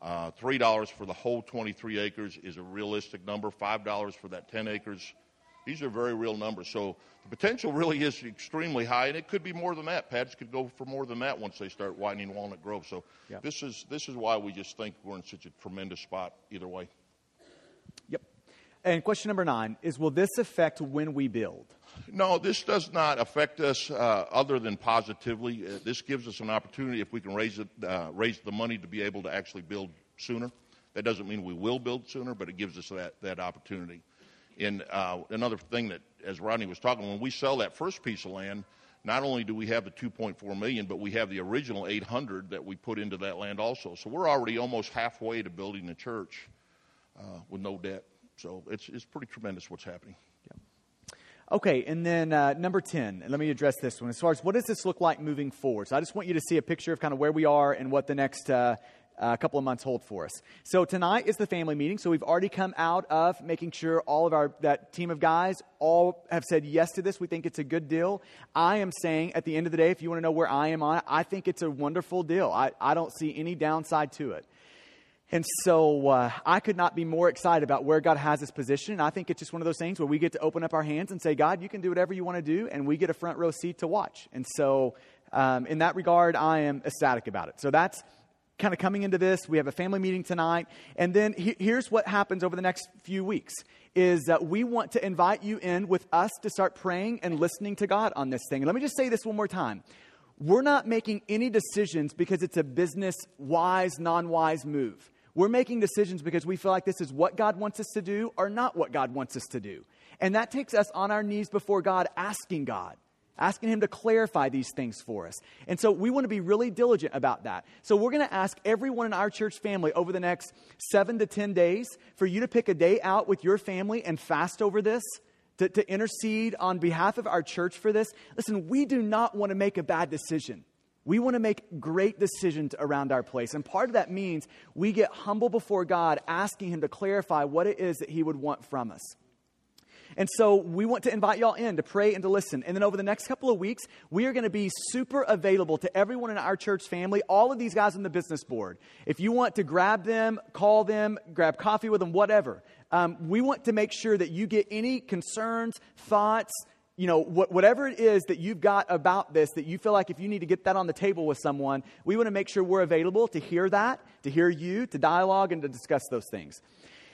Uh, $3 for the whole 23 acres is a realistic number. $5 for that 10 acres. These are very real numbers. So the potential really is extremely high, and it could be more than that. Pads could go for more than that once they start widening Walnut Grove. So this is this is why we just think we're in such a tremendous spot either way. Yep. And question number nine is Will this affect when we build? No, this does not affect us uh, other than positively. Uh, this gives us an opportunity if we can raise, it, uh, raise the money to be able to actually build sooner. That doesn't mean we will build sooner, but it gives us that, that opportunity. And uh, another thing that, as Rodney was talking, when we sell that first piece of land, not only do we have the 2.4 million, but we have the original 800 that we put into that land also. So we're already almost halfway to building the church uh, with no debt. So it's, it's pretty tremendous what's happening. Okay, and then uh, number 10, let me address this one. As far as what does this look like moving forward? So I just want you to see a picture of kind of where we are and what the next uh, uh, couple of months hold for us. So tonight is the family meeting. So we've already come out of making sure all of our that team of guys all have said yes to this. We think it's a good deal. I am saying at the end of the day, if you want to know where I am on it, I think it's a wonderful deal. I, I don't see any downside to it. And so uh, I could not be more excited about where God has us positioned. I think it's just one of those things where we get to open up our hands and say, God, you can do whatever you want to do, and we get a front row seat to watch. And so, um, in that regard, I am ecstatic about it. So that's kind of coming into this. We have a family meeting tonight, and then he- here's what happens over the next few weeks: is that we want to invite you in with us to start praying and listening to God on this thing. And let me just say this one more time. We're not making any decisions because it's a business wise, non wise move. We're making decisions because we feel like this is what God wants us to do or not what God wants us to do. And that takes us on our knees before God, asking God, asking Him to clarify these things for us. And so we want to be really diligent about that. So we're going to ask everyone in our church family over the next seven to 10 days for you to pick a day out with your family and fast over this. To, to intercede on behalf of our church for this. Listen, we do not want to make a bad decision. We want to make great decisions around our place. And part of that means we get humble before God, asking Him to clarify what it is that He would want from us. And so we want to invite y'all in to pray and to listen. And then over the next couple of weeks, we are going to be super available to everyone in our church family, all of these guys on the business board. If you want to grab them, call them, grab coffee with them, whatever, um, we want to make sure that you get any concerns, thoughts, you know, whatever it is that you've got about this that you feel like if you need to get that on the table with someone, we want to make sure we're available to hear that, to hear you, to dialogue, and to discuss those things.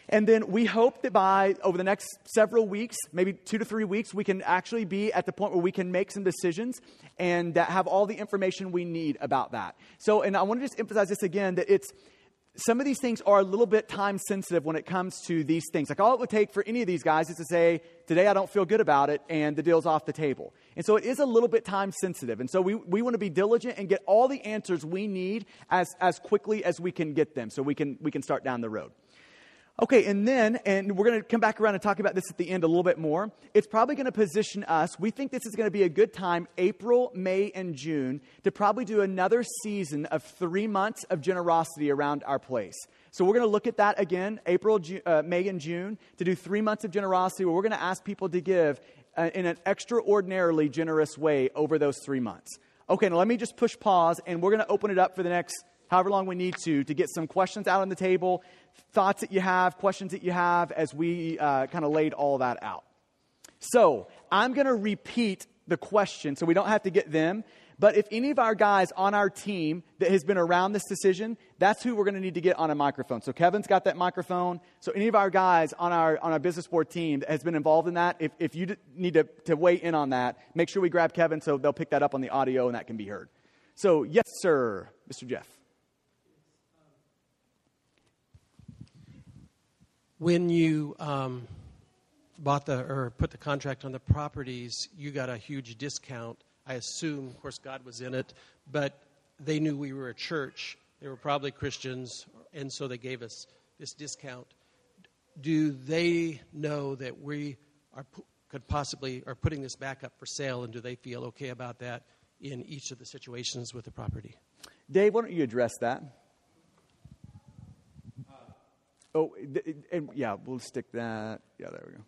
And then we hope that by over the next several weeks, maybe two to three weeks, we can actually be at the point where we can make some decisions and have all the information we need about that. So, and I want to just emphasize this again that it's some of these things are a little bit time sensitive when it comes to these things. Like all it would take for any of these guys is to say, today I don't feel good about it, and the deal's off the table. And so it is a little bit time sensitive. And so we, we want to be diligent and get all the answers we need as, as quickly as we can get them so we can, we can start down the road. Okay, and then, and we're going to come back around and talk about this at the end a little bit more. It's probably going to position us, we think this is going to be a good time, April, May, and June, to probably do another season of three months of generosity around our place. So we're going to look at that again, April, uh, May, and June, to do three months of generosity where we're going to ask people to give uh, in an extraordinarily generous way over those three months. Okay, now let me just push pause, and we're going to open it up for the next however long we need to, to get some questions out on the table, thoughts that you have, questions that you have, as we uh, kind of laid all that out. So I'm going to repeat the question so we don't have to get them. But if any of our guys on our team that has been around this decision, that's who we're going to need to get on a microphone. So Kevin's got that microphone. So any of our guys on our on our business board team that has been involved in that, if, if you need to, to weigh in on that, make sure we grab Kevin so they'll pick that up on the audio and that can be heard. So yes, sir, Mr. Jeff. When you um, bought the or put the contract on the properties, you got a huge discount. I assume, of course, God was in it, but they knew we were a church. They were probably Christians, and so they gave us this discount. Do they know that we are could possibly are putting this back up for sale, and do they feel okay about that in each of the situations with the property? Dave, why don't you address that? Oh, and yeah, we'll stick that. Yeah, there we go.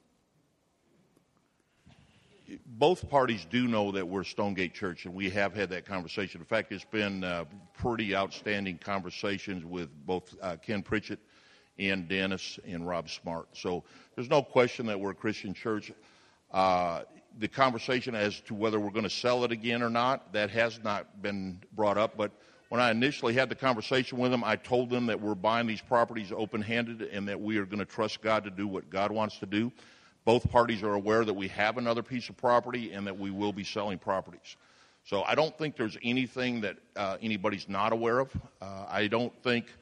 Both parties do know that we're Stonegate Church, and we have had that conversation. In fact, it's been uh, pretty outstanding conversations with both uh, Ken Pritchett and Dennis and Rob Smart. So there's no question that we're a Christian church. Uh, the conversation as to whether we're going to sell it again or not, that has not been brought up, but when I initially had the conversation with them, I told them that we're buying these properties open handed and that we are going to trust God to do what God wants to do. Both parties are aware that we have another piece of property and that we will be selling properties. So I don't think there's anything that uh, anybody's not aware of. Uh, I don't think,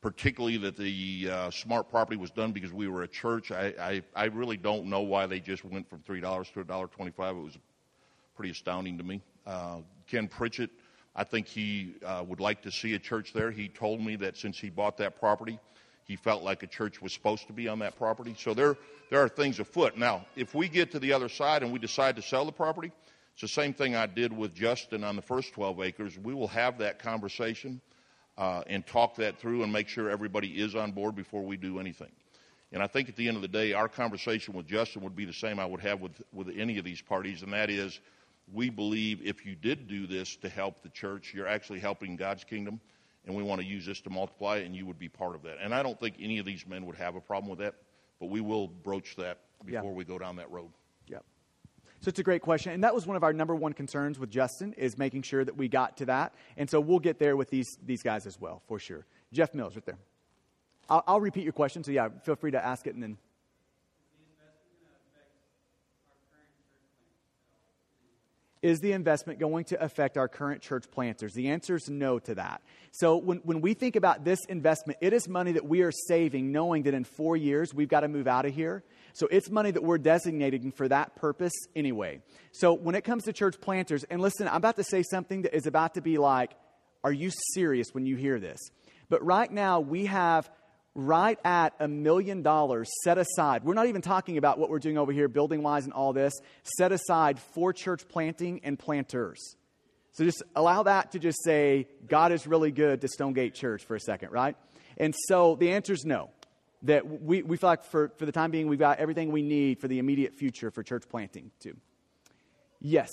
particularly, that the uh, smart property was done because we were a church. I, I, I really don't know why they just went from $3 to $1.25. It was pretty astounding to me. Uh, Ken Pritchett I think he uh, would like to see a church there. He told me that since he bought that property, he felt like a church was supposed to be on that property. So there, there are things afoot. Now, if we get to the other side and we decide to sell the property, it's the same thing I did with Justin on the first 12 acres. We will have that conversation uh, and talk that through and make sure everybody is on board before we do anything. And I think at the end of the day, our conversation with Justin would be the same I would have with, with any of these parties, and that is we believe if you did do this to help the church, you're actually helping God's kingdom, and we want to use this to multiply, and you would be part of that. And I don't think any of these men would have a problem with that, but we will broach that before yeah. we go down that road. Yep. So it's a great question, and that was one of our number one concerns with Justin is making sure that we got to that, and so we'll get there with these these guys as well for sure. Jeff Mills, right there. I'll, I'll repeat your question, so yeah, feel free to ask it and then. Is the investment going to affect our current church planters? The answer is no to that. So, when, when we think about this investment, it is money that we are saving, knowing that in four years we've got to move out of here. So, it's money that we're designating for that purpose anyway. So, when it comes to church planters, and listen, I'm about to say something that is about to be like, are you serious when you hear this? But right now, we have right at a million dollars set aside. We're not even talking about what we're doing over here, building wise and all this, set aside for church planting and planters. So just allow that to just say, God is really good to Stonegate Church for a second, right? And so the answer is no. That we, we feel like for, for the time being, we've got everything we need for the immediate future for church planting, too. Yes.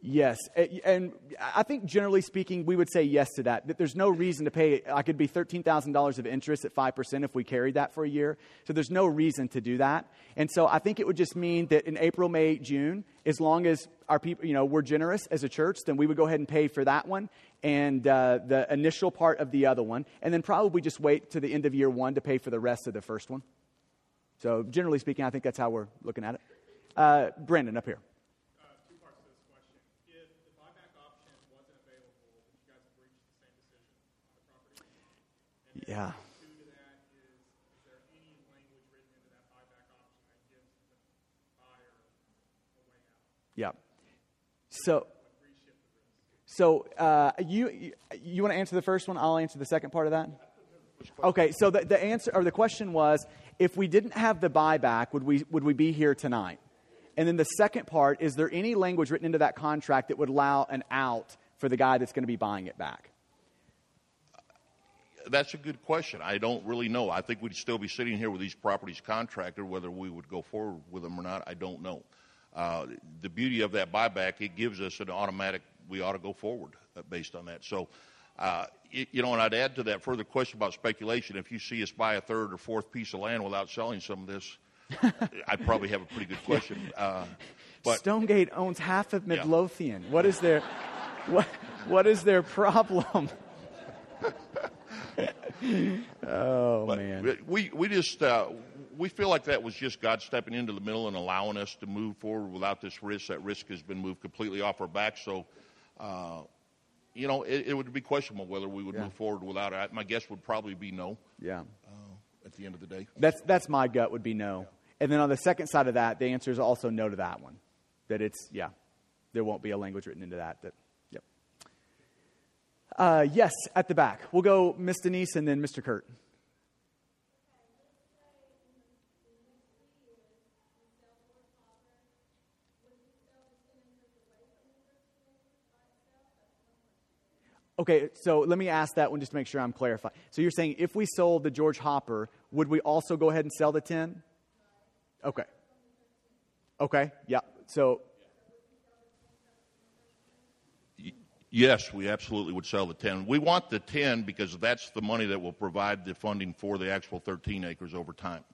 Yes, and I think generally speaking, we would say yes to that. That there's no reason to pay. I could be thirteen thousand dollars of interest at five percent if we carried that for a year. So there's no reason to do that. And so I think it would just mean that in April, May, June, as long as our people, you know, we're generous as a church, then we would go ahead and pay for that one and uh, the initial part of the other one, and then probably just wait to the end of year one to pay for the rest of the first one. So generally speaking, I think that's how we're looking at it. Uh, Brandon, up here. Yeah. Yeah. So, so uh, you you want to answer the first one? I'll answer the second part of that. Okay. So the, the answer or the question was, if we didn't have the buyback, would we would we be here tonight? And then the second part is there any language written into that contract that would allow an out for the guy that's going to be buying it back? That's a good question. I don't really know. I think we'd still be sitting here with these properties contracted. Whether we would go forward with them or not, I don't know. Uh, the beauty of that buyback, it gives us an automatic, we ought to go forward uh, based on that. So, uh, it, you know, and I'd add to that further question about speculation. If you see us buy a third or fourth piece of land without selling some of this, I'd probably have a pretty good question. Uh, but, Stonegate owns half of Midlothian. Yeah. What is their, what, what is their problem? oh but man, we we just uh, we feel like that was just God stepping into the middle and allowing us to move forward without this risk. That risk has been moved completely off our back. So, uh, you know, it, it, would be questionable whether we would yeah. move forward without it. My guess would probably be no. Yeah. Uh, at the end of the day, that's that's my gut would be no. Yeah. And then on the second side of that, the answer is also no to that one. That it's yeah, there won't be a language written into that. That uh, yes, at the back. We'll go Miss Denise and then Mr. Kurt. Okay, so let me ask that one just to make sure I'm clarifying. So you're saying if we sold the George Hopper, would we also go ahead and sell the 10? Okay. Okay, yeah. So Yes, we absolutely would sell the 10. We want the 10 because that's the money that will provide the funding for the actual 13 acres over time.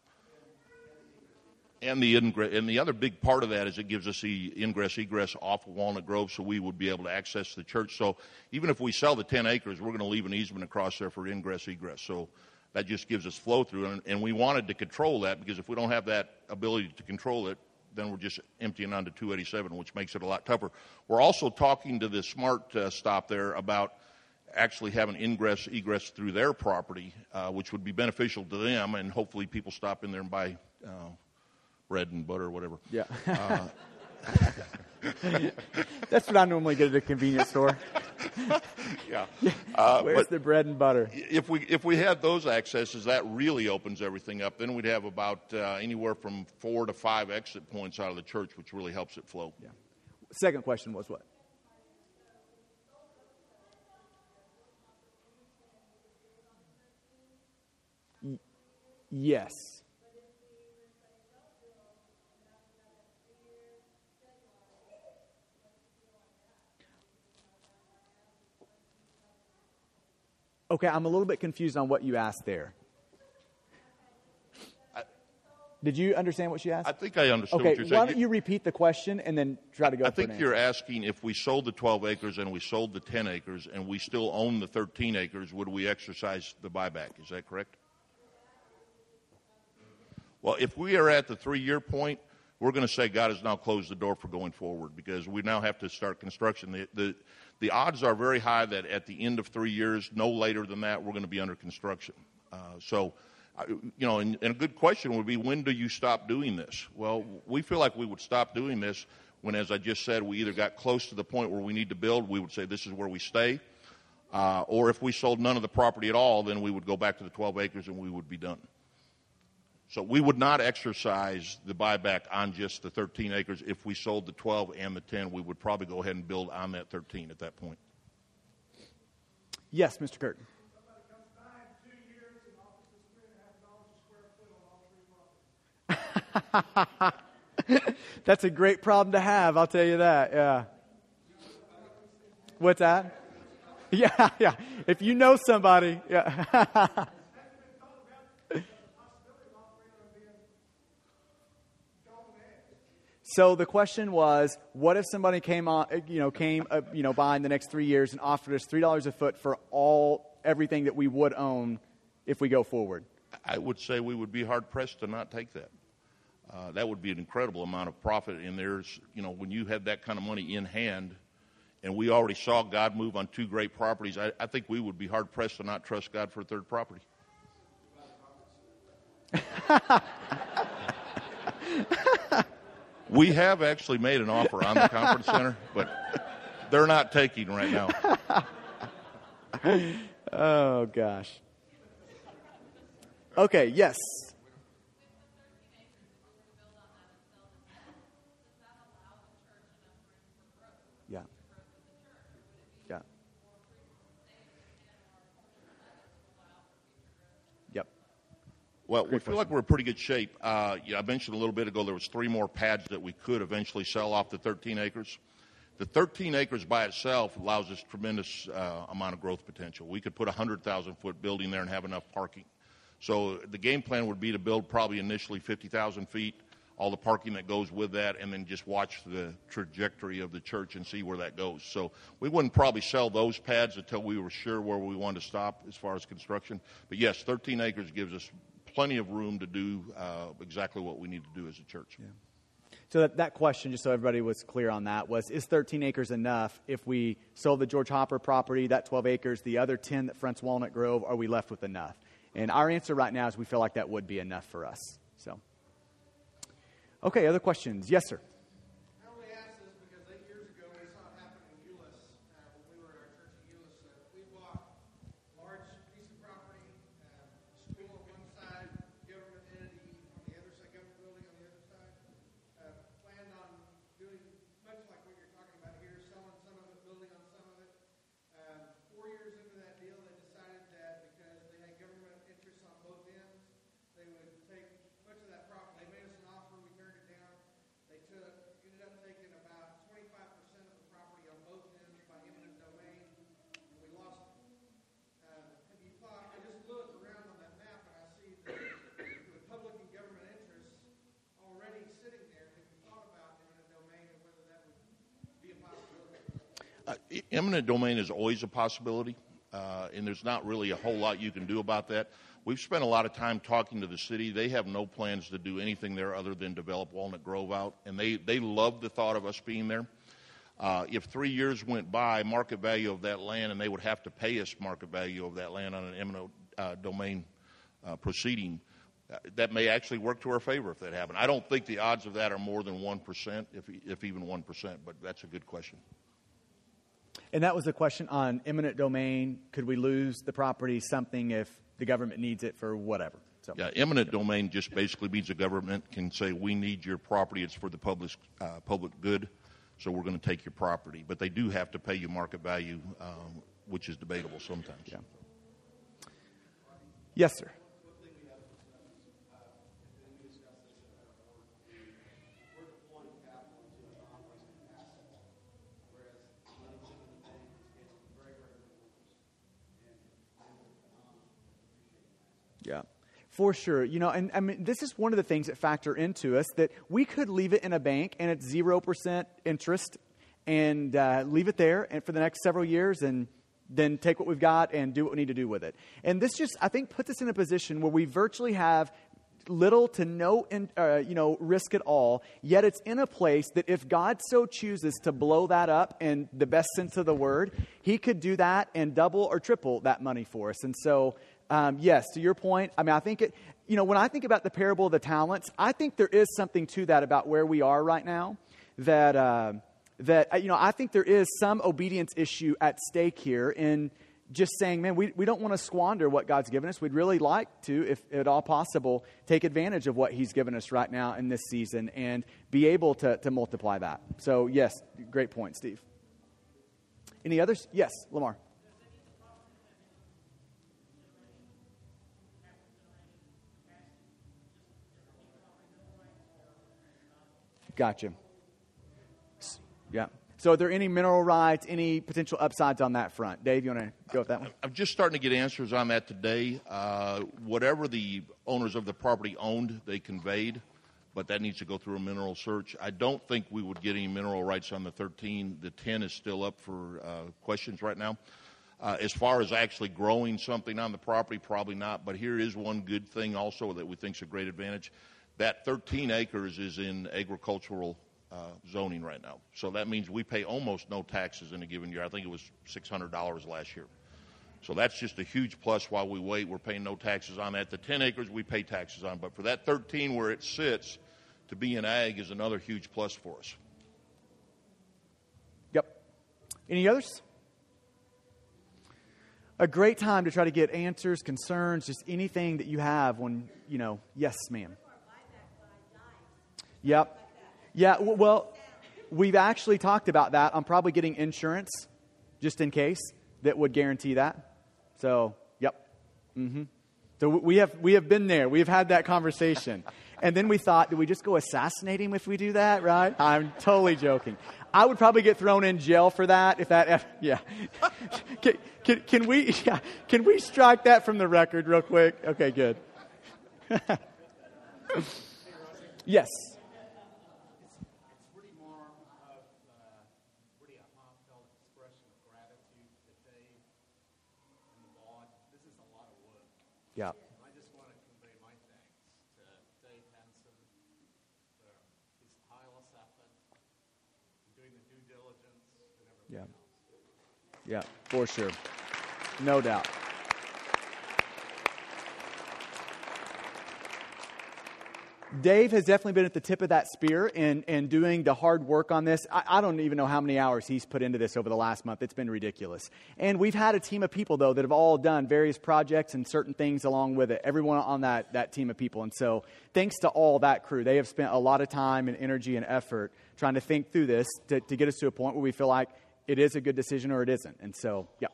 And the, ingress, and the other big part of that is it gives us the ingress egress off of Walnut Grove so we would be able to access the church. So even if we sell the 10 acres, we're going to leave an easement across there for ingress egress. So that just gives us flow through. And, and we wanted to control that because if we don't have that ability to control it, then we're just emptying onto 287, which makes it a lot tougher. We're also talking to the smart uh, stop there about actually having ingress egress through their property, uh, which would be beneficial to them, and hopefully people stop in there and buy uh, bread and butter or whatever. Yeah. Uh, That's what I normally get at a convenience store. yeah. Uh, Where's the bread and butter? If we if we had those accesses, that really opens everything up. Then we'd have about uh, anywhere from four to five exit points out of the church, which really helps it flow. Yeah. Second question was what? yes. Okay, I'm a little bit confused on what you asked there. Did you understand what she asked? I think I understood okay, what you're saying. Why don't you repeat the question and then try to go I think you're asking if we sold the 12 acres and we sold the 10 acres and we still own the 13 acres, would we exercise the buyback? Is that correct? Well, if we are at the three year point, we're going to say God has now closed the door for going forward because we now have to start construction. The, the, the odds are very high that at the end of three years, no later than that, we're going to be under construction. Uh, so, you know, and, and, a good question would be when do you stop doing this? Well, we feel like we would stop doing this when, as I just said, we either got close to the point where we need to build, we would say this is where we stay. Uh, or if we sold none of the property at all, then we would go back to the 12 acres and we would be done. So we would not exercise the buyback on just the 13 acres. If we sold the 12 and the 10, we would probably go ahead and build on that 13 at that point. Yes, Mr. Curtin. That's a great problem to have, I'll tell you that. Yeah. What's that? Yeah, yeah. If you know somebody, yeah. So the question was, what if somebody came on, you know, came, uh, you know, by in the next three years and offered us three dollars a foot for all everything that we would own if we go forward? I would say we would be hard pressed to not take that. Uh, that would be an incredible amount of profit. And there's, you know, when you have that kind of money in hand, and we already saw God move on two great properties, I, I think we would be hard pressed to not trust God for a third property. We have actually made an offer on the conference center, but they're not taking right now. oh gosh. Okay, yes. Yeah. Yeah. Yep. Well, we feel like we're in pretty good shape. Uh, yeah, I mentioned a little bit ago there was three more pads that we could eventually sell off the 13 acres. The 13 acres by itself allows us tremendous uh, amount of growth potential. We could put a 100,000 foot building there and have enough parking. So the game plan would be to build probably initially 50,000 feet, all the parking that goes with that, and then just watch the trajectory of the church and see where that goes. So we wouldn't probably sell those pads until we were sure where we wanted to stop as far as construction. But yes, 13 acres gives us plenty of room to do uh, exactly what we need to do as a church. Yeah. So that, that question, just so everybody was clear on that, was is 13 acres enough if we sold the George Hopper property, that 12 acres, the other 10 that fronts Walnut Grove, are we left with enough? And our answer right now is we feel like that would be enough for us. So, okay, other questions? Yes, sir. Uh, eminent domain is always a possibility, uh, and there's not really a whole lot you can do about that. We've spent a lot of time talking to the city. They have no plans to do anything there other than develop Walnut Grove out, and they, they love the thought of us being there. Uh, if three years went by, market value of that land, and they would have to pay us market value of that land on an eminent uh, domain uh, proceeding, uh, that may actually work to our favor if that happened. I don't think the odds of that are more than 1%, if, if even 1%, but that's a good question. And that was a question on eminent domain. Could we lose the property something if the government needs it for whatever? So, yeah, eminent domain just basically means the government can say, we need your property. It's for the public, uh, public good, so we're going to take your property. But they do have to pay you market value, um, which is debatable sometimes. Yeah. Yes, sir. Yeah. For sure. You know, and I mean, this is one of the things that factor into us that we could leave it in a bank and it's 0% interest and uh, leave it there and for the next several years and then take what we've got and do what we need to do with it. And this just, I think, puts us in a position where we virtually have little to no in, uh, you know risk at all yet it's in a place that if god so chooses to blow that up in the best sense of the word he could do that and double or triple that money for us and so um, yes, to your point, I mean, I think it, you know, when I think about the parable of the talents, I think there is something to that about where we are right now. That, uh, that uh, you know, I think there is some obedience issue at stake here in, just saying, man, we, we don't want to squander what God's given us. We'd really like to, if at all possible, take advantage of what He's given us right now in this season and be able to, to multiply that. So, yes, great point, Steve. Any others? Yes, Lamar. Gotcha. Yeah. So, are there any mineral rights, any potential upsides on that front? Dave, you want to go with that one? I'm just starting to get answers on that today. Uh, whatever the owners of the property owned, they conveyed, but that needs to go through a mineral search. I don't think we would get any mineral rights on the 13. The 10 is still up for uh, questions right now. Uh, as far as actually growing something on the property, probably not. But here is one good thing also that we think is a great advantage. That 13 acres is in agricultural uh, zoning right now. So that means we pay almost no taxes in a given year. I think it was $600 last year. So that's just a huge plus while we wait. We're paying no taxes on that. The 10 acres we pay taxes on. But for that 13 where it sits, to be in ag is another huge plus for us. Yep. Any others? A great time to try to get answers, concerns, just anything that you have when, you know, yes, ma'am. Yep. Yeah, well, we've actually talked about that. I'm probably getting insurance just in case that would guarantee that. So, yep. Mm-hmm. So we have we have been there. We've had that conversation. And then we thought, do we just go assassinate him if we do that, right? I'm totally joking. I would probably get thrown in jail for that if that, if, yeah. can, can, can, we, yeah, can we strike that from the record real quick? Okay, good. yes. Yeah. I just want to convey my thanks to Dave Henson for his tireless effort, doing the due diligence, and everything yeah. for sure. No doubt. Dave has definitely been at the tip of that spear in, in doing the hard work on this. I, I, don't even know how many hours he's put into this over the last month. It's been ridiculous. And we've had a team of people, though, that have all done various projects and certain things along with it, everyone on that, that team of people. And so, thanks to all that crew, they have spent a lot of time and energy and effort trying to think through this to, to get us to a point where we feel like it is a good decision or it isn't. And so, yeah.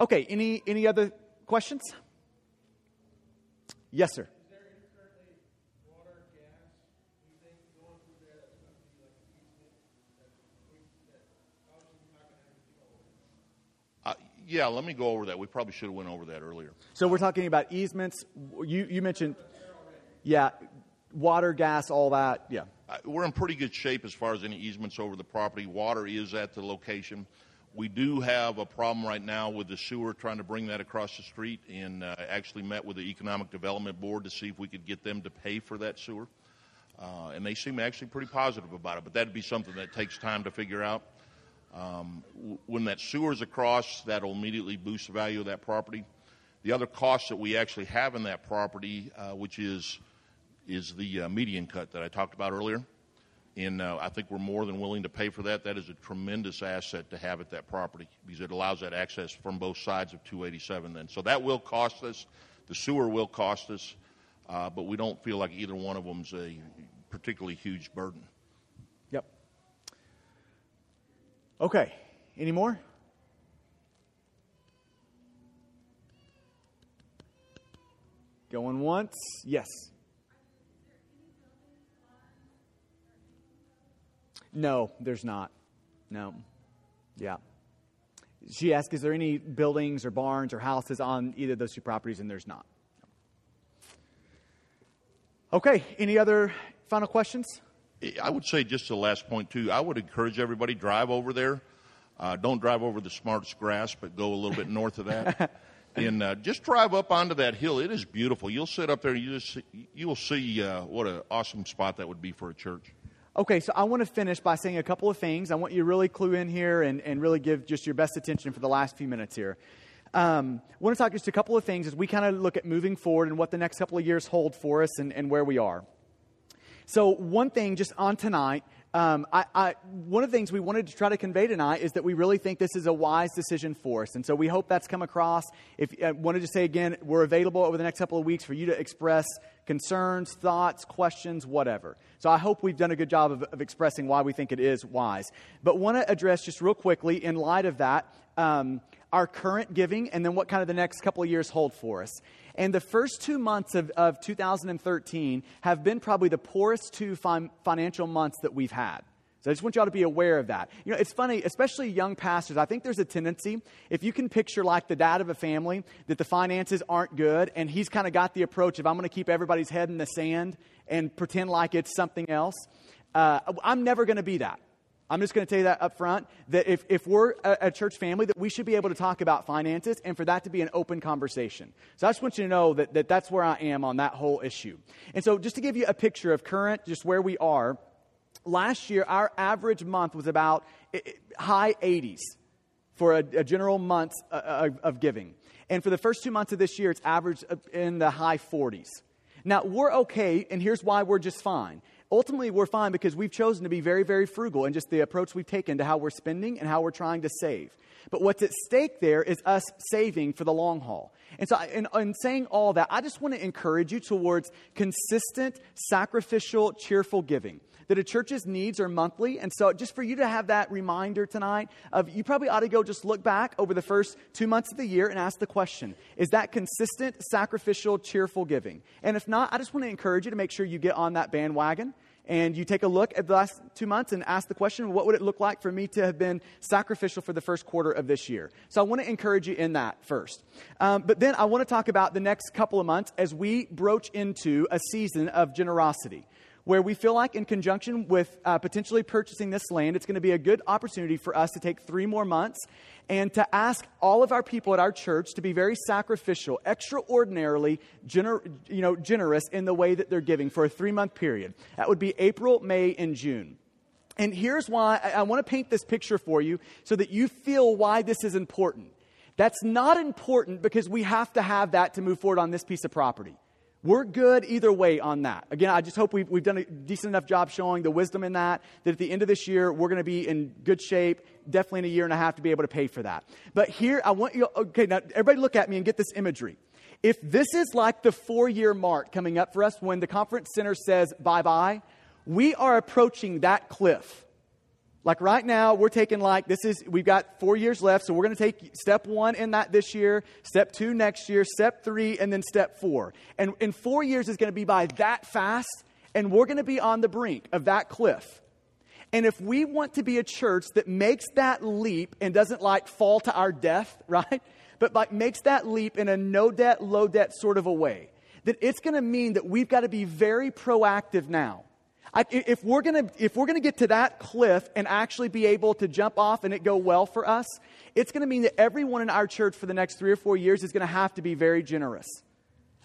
Okay, any, any other questions? Yes, sir. Uh, yeah, let me go over that. We probably should have went over that earlier. So we're talking about easements. You, you mentioned, yeah, water, gas, all that. Yeah. We're in pretty good shape as far as any easements over the property. Water is at the location. We do have a problem right now with the sewer, trying to bring that across the street, and uh, actually met with the Economic Development Board to see if we could get them to pay for that sewer. Uh, and they seem actually pretty positive about it, but that'd be something that takes time to figure out. Um, when that sewer's across, that'll immediately boost the value of that property. The other cost that we actually have in that property, uh, which is is the uh, median cut that I talked about earlier, and uh, I think we're more than willing to pay for that. That is a tremendous asset to have at that property because it allows that access from both sides of 287. Then, so that will cost us. The sewer will cost us, uh, but we don't feel like either one of them's a particularly huge burden. Yep. Okay, any more? Going once? Yes. No, there's not. No. Yeah. She asked, is there any buildings or barns or houses on either of those two properties? And there's not. Okay, any other final questions? I would say just the last point too. I would encourage everybody drive over there. Uh, don't drive over the Smarts Grass, but go a little bit north of that, and uh, just drive up onto that hill. It is beautiful. You'll sit up there. And you just you will see uh, what an awesome spot that would be for a church. Okay, so I want to finish by saying a couple of things. I want you to really clue in here and, and really give just your best attention for the last few minutes here. Um, I want to talk just a couple of things as we kind of look at moving forward and what the next couple of years hold for us and, and where we are. So, one thing just on tonight, uh, um, I, I, one of the things we wanted to try to convey tonight is that we really think this is a wise decision for us. And so we hope that's come across. If I wanted to say again, we're available over the next couple of weeks for you to express concerns, thoughts, questions, whatever. So I hope we've done a good job of, of expressing why we think it is wise. But want to address just real quickly, in light of that, um, our current giving and then what kind of the next couple of years hold for us. And the first two months of, of 2013 have been probably the poorest two fin- financial months that we've had. So I just want y'all to be aware of that. You know, it's funny, especially young pastors. I think there's a tendency, if you can picture like the dad of a family, that the finances aren't good, and he's kind of got the approach of, I'm going to keep everybody's head in the sand and pretend like it's something else. Uh, I'm never going to be that. I'm just going to tell you that up front that if, if we're a, a, church family, that we should be able to talk about finances and for that to be an open conversation. So I just want you to know that, that that's where I am on that whole issue. And so just to give you a picture of current, just where we are, last year our average month was about high 80s for a, a general month uh, uh, of giving. And for the first two months of this year, it's averaged in the high 40s. Now, we're okay, and here's why we're just fine ultimately we're fine because we've chosen to be very, very frugal in just the approach we've taken to how we're spending and how we're trying to save. But what's at stake there is us saving for the long haul. And so, in, in saying all that, I just want to encourage you towards consistent, sacrificial, cheerful giving that a church's needs are monthly. And so, just for you to have that reminder tonight of you probably ought to go just look back over the first two months of the year and ask the question Is that consistent, sacrificial, cheerful giving? And if not, I just want to encourage you to make sure you get on that bandwagon and you take a look at the last two months and ask the question, what would it look like for me to have been sacrificial for the first quarter of this year? So I want to encourage you in that first. Um, but then I want to talk about the next couple of months as we broach into a season of generosity where we feel like, in conjunction with uh, potentially purchasing this land, it's going to be a good opportunity for us to take three more months and to ask all of our people at our church to be very sacrificial, extraordinarily gener- you know, generous in the way that they're giving for a three month period. That would be April, May, and June. And here's why I, I want to paint this picture for you so that you feel why this is important. That's not important because we have to have that to move forward on this piece of property. We're good either way on that. Again, I just hope we've, we've done a decent enough job showing the wisdom in that, that at the end of this year, we're going to be in good shape, definitely in a year and a half to be able to pay for that. But here, I want you, okay, now everybody look at me and get this imagery. If this is like the four year mark coming up for us when the conference center says bye bye, we are approaching that cliff. Like right now, we're taking like, this is, we've got four years left, so we're going to take step one in that this year, step two next year, step three, and then step four. And in four years is going to be by that fast, and we're going to be on the brink of that cliff. And if we want to be a church that makes that leap and doesn't like fall to our death, right? But like makes that leap in a no debt, low debt sort of a way, then it's going to mean that we've got to be very proactive now I, if we're gonna if we're gonna get to that cliff and actually be able to jump off and it go well for us, it's gonna mean that everyone in our church for the next three or four years is gonna have to be very generous.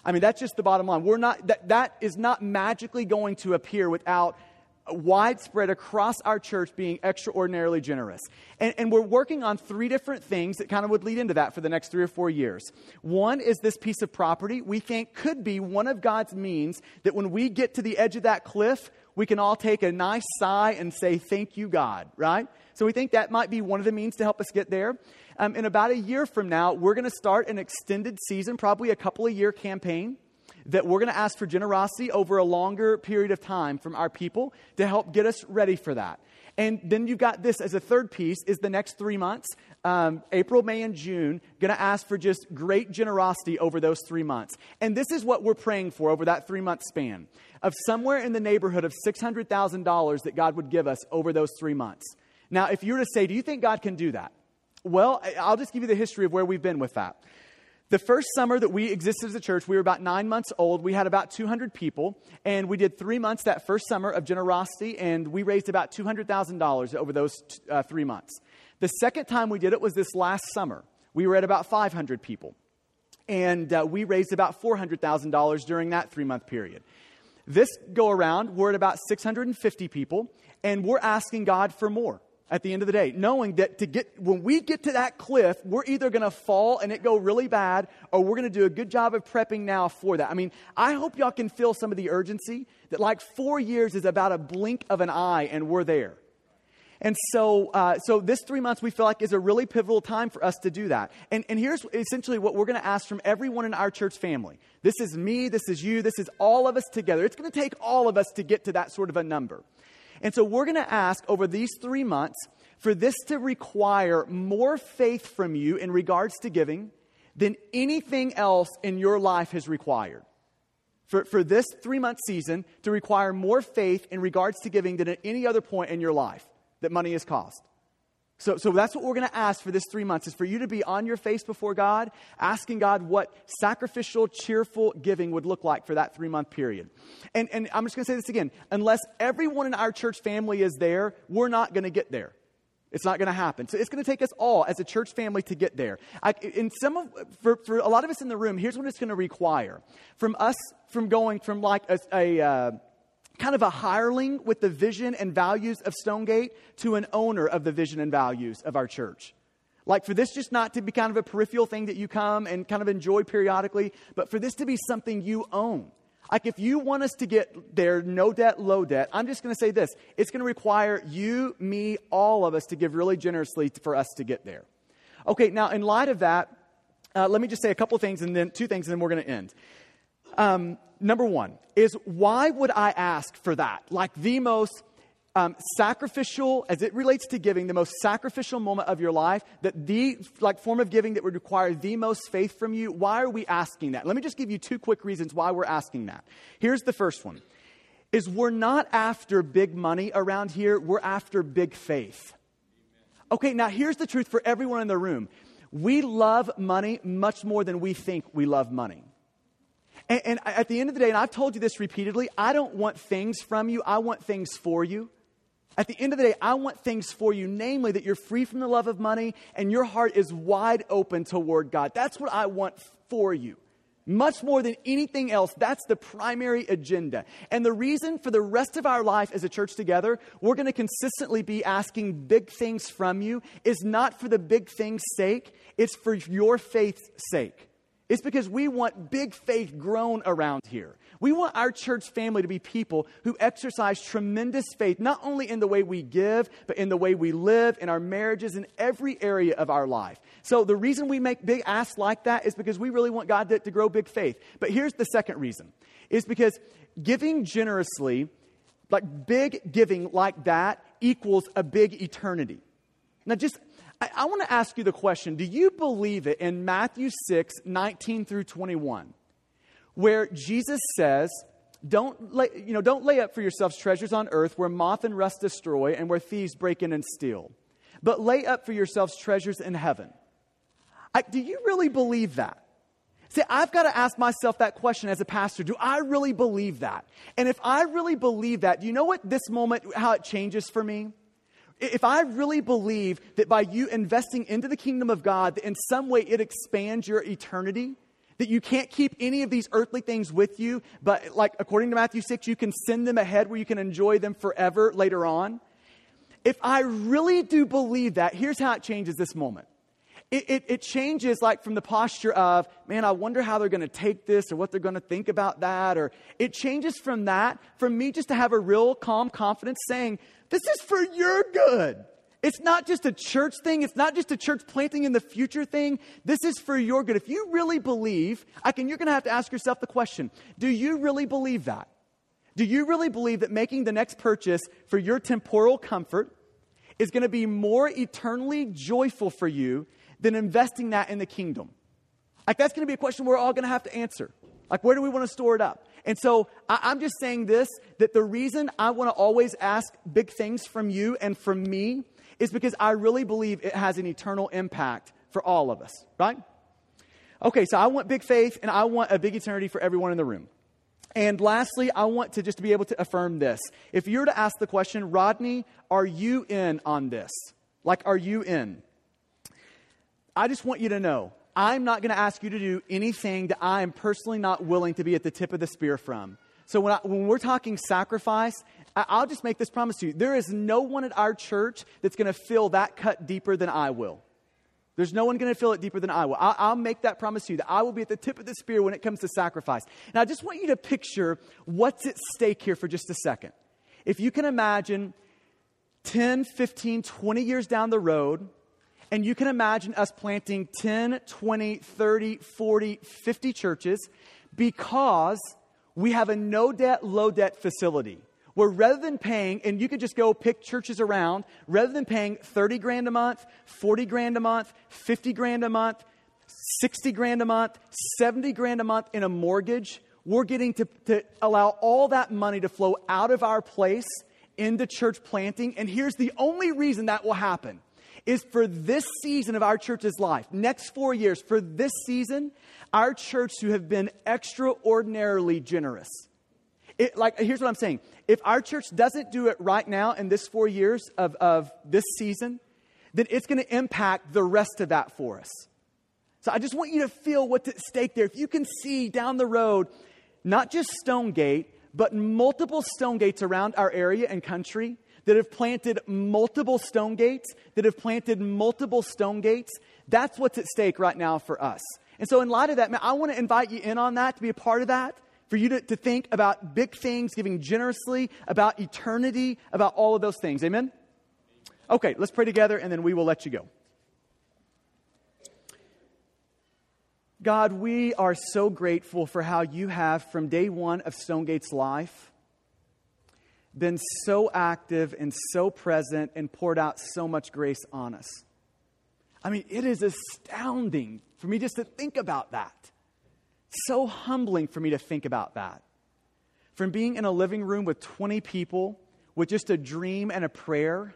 I mean, that's just the bottom line. We're not that that is not magically going to appear without widespread across our church being extraordinarily generous. And, and, we're working on three different things that kind of would lead into that for the next three or four years. One is this piece of property we think could be one of God's means that when we get to the edge of that cliff, we can all take a nice sigh and say, Thank you, God, right? So we think that might be one of the means to help us get there. Um, in about a year from now, we're going to start an extended season, probably a couple of year campaign, that we're going to ask for generosity over a longer period of time from our people to help get us ready for that. And then you've got this as a third piece is the next three months, um, April, May, and June, going to ask for just great generosity over those three months. And this is what we're praying for over that three month span of somewhere in the neighborhood of $600,000 that God would give us over those three months. Now, if you were to say, do you think God can do that? Well, I'll just give you the history of where we've been with that. The first summer that we existed as a church, we were about nine months old. We had about 200 people, and we did three months that first summer of generosity, and we raised about $200,000 over those uh, three months. The second time we did it was this last summer. We were at about 500 people, and uh, we raised about $400,000 during that three month period. This go around, we're at about 650 people, and we're asking God for more. at the end of the day, knowing that to get when we get to that cliff, we're either going to fall and it go really bad, or we're going to do a good job of prepping now for that. I mean, I hope y'all can feel some of the urgency that like four years is about a blink of an eye, and we're there. And so, uh, so this three months we feel like is a really pivotal time for us to do that. And, and here's essentially what we're going to ask from everyone in our church family. This is me, this is you, this is all of us together. It's going to take all of us to get to that sort of a number. And so we're going to ask over these three months for this to require more faith from you in regards to giving than anything else in your life has required. For, for this three month season to require more faith in regards to giving than at any other point in your life that money has cost. So, so that's what we're going to ask for this three months is for you to be on your face before God, asking God what sacrificial, cheerful giving would look like for that three month period. And, and I'm just going to say this again unless everyone in our church family is there, we're not going to get there. It's not going to happen. So it's going to take us all as a church family to get there. I, in some of, for, for a lot of us in the room, here's what it's going to require from us from going from like a, a uh, kind of a hireling with the vision and values of Stonegate to an owner of the vision and values of our church. Like for this just not to be kind of a peripheral thing that you come and kind of enjoy periodically, but for this to be something you own. Like if you want us to get there, no debt, low debt, I'm just going to say this. It's going to require you, me, all of us to give really generously for us to get there. Okay, now in light of that, uh, let me just say a couple things and then two things and then we're going to end. Um, number one is why would I ask for that? Like the most um, sacrificial, as it relates to giving, the most sacrificial moment of your life, that the like form of giving that would require the most faith from you. Why are we asking that? Let me just give you two quick reasons why we're asking that. Here's the first one: is we're not after big money around here. We're after big faith. Okay, now here's the truth for everyone in the room. We love money much more than we think we love money. And, and, at the end of the day, and I've told you this repeatedly, I don't want things from you, I want things for you. At the end of the day, I want things for you, namely that you're free from the love of money and your heart is wide open toward God. That's what I want for you. Much more than anything else, that's the primary agenda. And the reason for the rest of our life as a church together, we're going to consistently be asking big things from you is not for the big things' sake, it's for your faith's sake. It's because we want big faith grown around here. We want our church family to be people who exercise tremendous faith, not only in the way we give, but in the way we live, in our marriages, in every area of our life. So the reason we make big asks like that is because we really want God to, to grow big faith. But here's the second reason is because giving generously, like big giving like that, equals a big eternity. Now, just I, I want to ask you the question do you believe it in Matthew 6, 19 through 21, where Jesus says, don't lay, you know, don't lay up for yourselves treasures on earth where moth and rust destroy and where thieves break in and steal, but lay up for yourselves treasures in heaven. I, do you really believe that? See, I've got to ask myself that question as a pastor. Do I really believe that? And if I really believe that, do you know what this moment, how it changes for me? If I really believe that by you investing into the kingdom of God, that in some way it expands your eternity, that you can't keep any of these earthly things with you, but like according to Matthew 6, you can send them ahead where you can enjoy them forever later on. If I really do believe that, here's how it changes this moment. It, it, it, changes like from the posture of, man, I wonder how they're going to take this or what they're going to think about that. Or it changes from that, from me just to have a real calm confidence saying, this is for your good. It's not just a church thing. It's not just a church planting in the future thing. This is for your good. If you really believe, I can, you're going to have to ask yourself the question do you really believe that? Do you really believe that making the next purchase for your temporal comfort is going to be more eternally joyful for you than investing that in the kingdom? Like, that's going to be a question we're all going to have to answer. Like, where do we want to store it up? And so I, am just saying this that the reason I want to always ask big things from you and from me is because I really believe it has an eternal impact for all of us, right? Okay, so I want big faith and I want a big eternity for everyone in the room. And lastly, I want to just be able to affirm this. If you were to ask the question, Rodney, are you in on this? Like, are you in? I just want you to know I'm not going to ask you to do anything that I am personally not willing to be at the tip of the spear from. So when, I, when we're talking sacrifice, I- I'll just make this promise to you. There is no one at our church that's going to feel that cut deeper than I will. There's no one going to feel it deeper than I will. I'll, I'll, make that promise to you that I will be at the tip of the spear when it comes to sacrifice. And I just want you to picture what's at stake here for just a second. If you can imagine 10, 15, 20 years down the road, and you can imagine us planting 10, 20, 30, 40, 50 churches because we have a no debt, low debt facility where rather than paying, and you could just go pick churches around, rather than paying 30 grand a month, 40 grand a month, 50 grand a month, 60 grand a month, 70 grand a month in a mortgage, we're getting to, to allow all that money to flow out of our place into church planting. And here's the only reason that will happen is for this season of our church's life, next four years, for this season, our church to have been extraordinarily generous. It, like, here's what I'm saying. If our church doesn't do it right now in this four years of, of this season, then it's going to impact the rest of that for us. So I just want you to feel what's at stake there. If you can see down the road, not just Stonegate, but multiple Stonegates around our area and country that have planted multiple Stonegates, that have planted multiple Stonegates, that's what's at stake right now for us. And so, in light of that, man, I want to invite you in on that to be a part of that for you to, to think about big things, giving generously, about eternity, about all of those things. Amen? Okay, let's pray together and then we will let you go. God, we are so grateful for how you have, from day one of Stonegate's life, been so active and so present and poured out so much grace on us. I mean, it is astounding for me just to think about that so humbling for me to think about that. From being in a living room with 20 people with just a dream and a prayer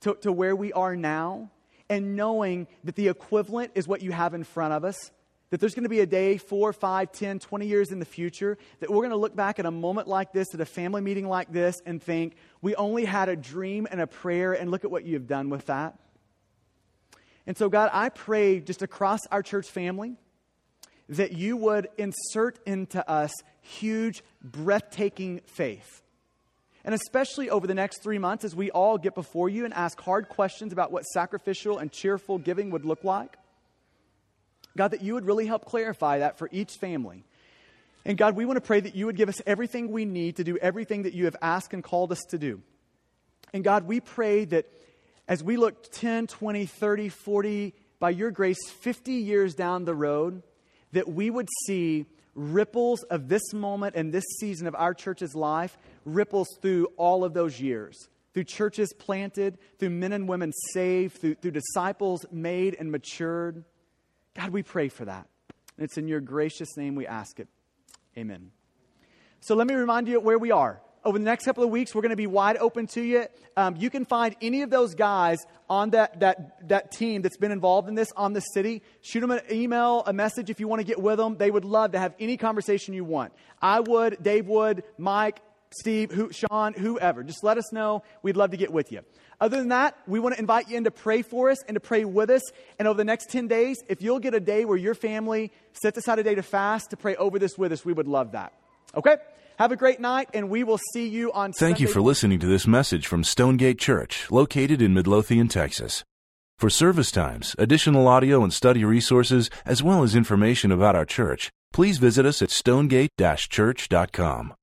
to, to where we are now, and knowing that the equivalent is what you have in front of us. That there's going to be a day, four, five, ten, twenty years in the future, that we're going to look back at a moment like this, at a family meeting like this, and think, we only had a dream and a prayer, and look at what you have done with that. And so, God, I pray just across our church family that you would insert into us huge, breathtaking faith. And especially over the next three months, as we all get before you and ask hard questions about what sacrificial and cheerful giving would look like, God, that you would really help clarify that for each family. And God, we want to pray that you would give us everything we need to do everything that you have asked and called us to do. And God, we pray that as we look 10, 20, 30, 40, by your grace, 50 years down the road, that we would see ripples of this moment and this season of our church's life, ripples through all of those years. Through churches planted, through men and women saved, through, through disciples made and matured. God, we pray for that. And it's in your gracious name we ask it. Amen. So let me remind you where we are over the next couple of weeks, we're going to be wide open to you. Um, you can find any of those guys on that, that, that team that's been involved in this on the city. Shoot them an email, a message if you want to get with them. They would love to have any conversation you want. I would, Dave would, Mike, Steve, who, Sean, whoever. Just let us know. We'd love to get with you. Other than that, we want to invite you in to pray for us and to pray with us. And over the next 10 days, if you'll get a day where your family sets aside a day to fast to pray over this with us, we would love that. Okay? Have a great night, and we will see you on Thank Sunday you for listening to this message from Stonegate Church, located in Midlothian, Texas. For service times, additional audio and study resources, as well as information about our church, please visit us at stonegate-church.com.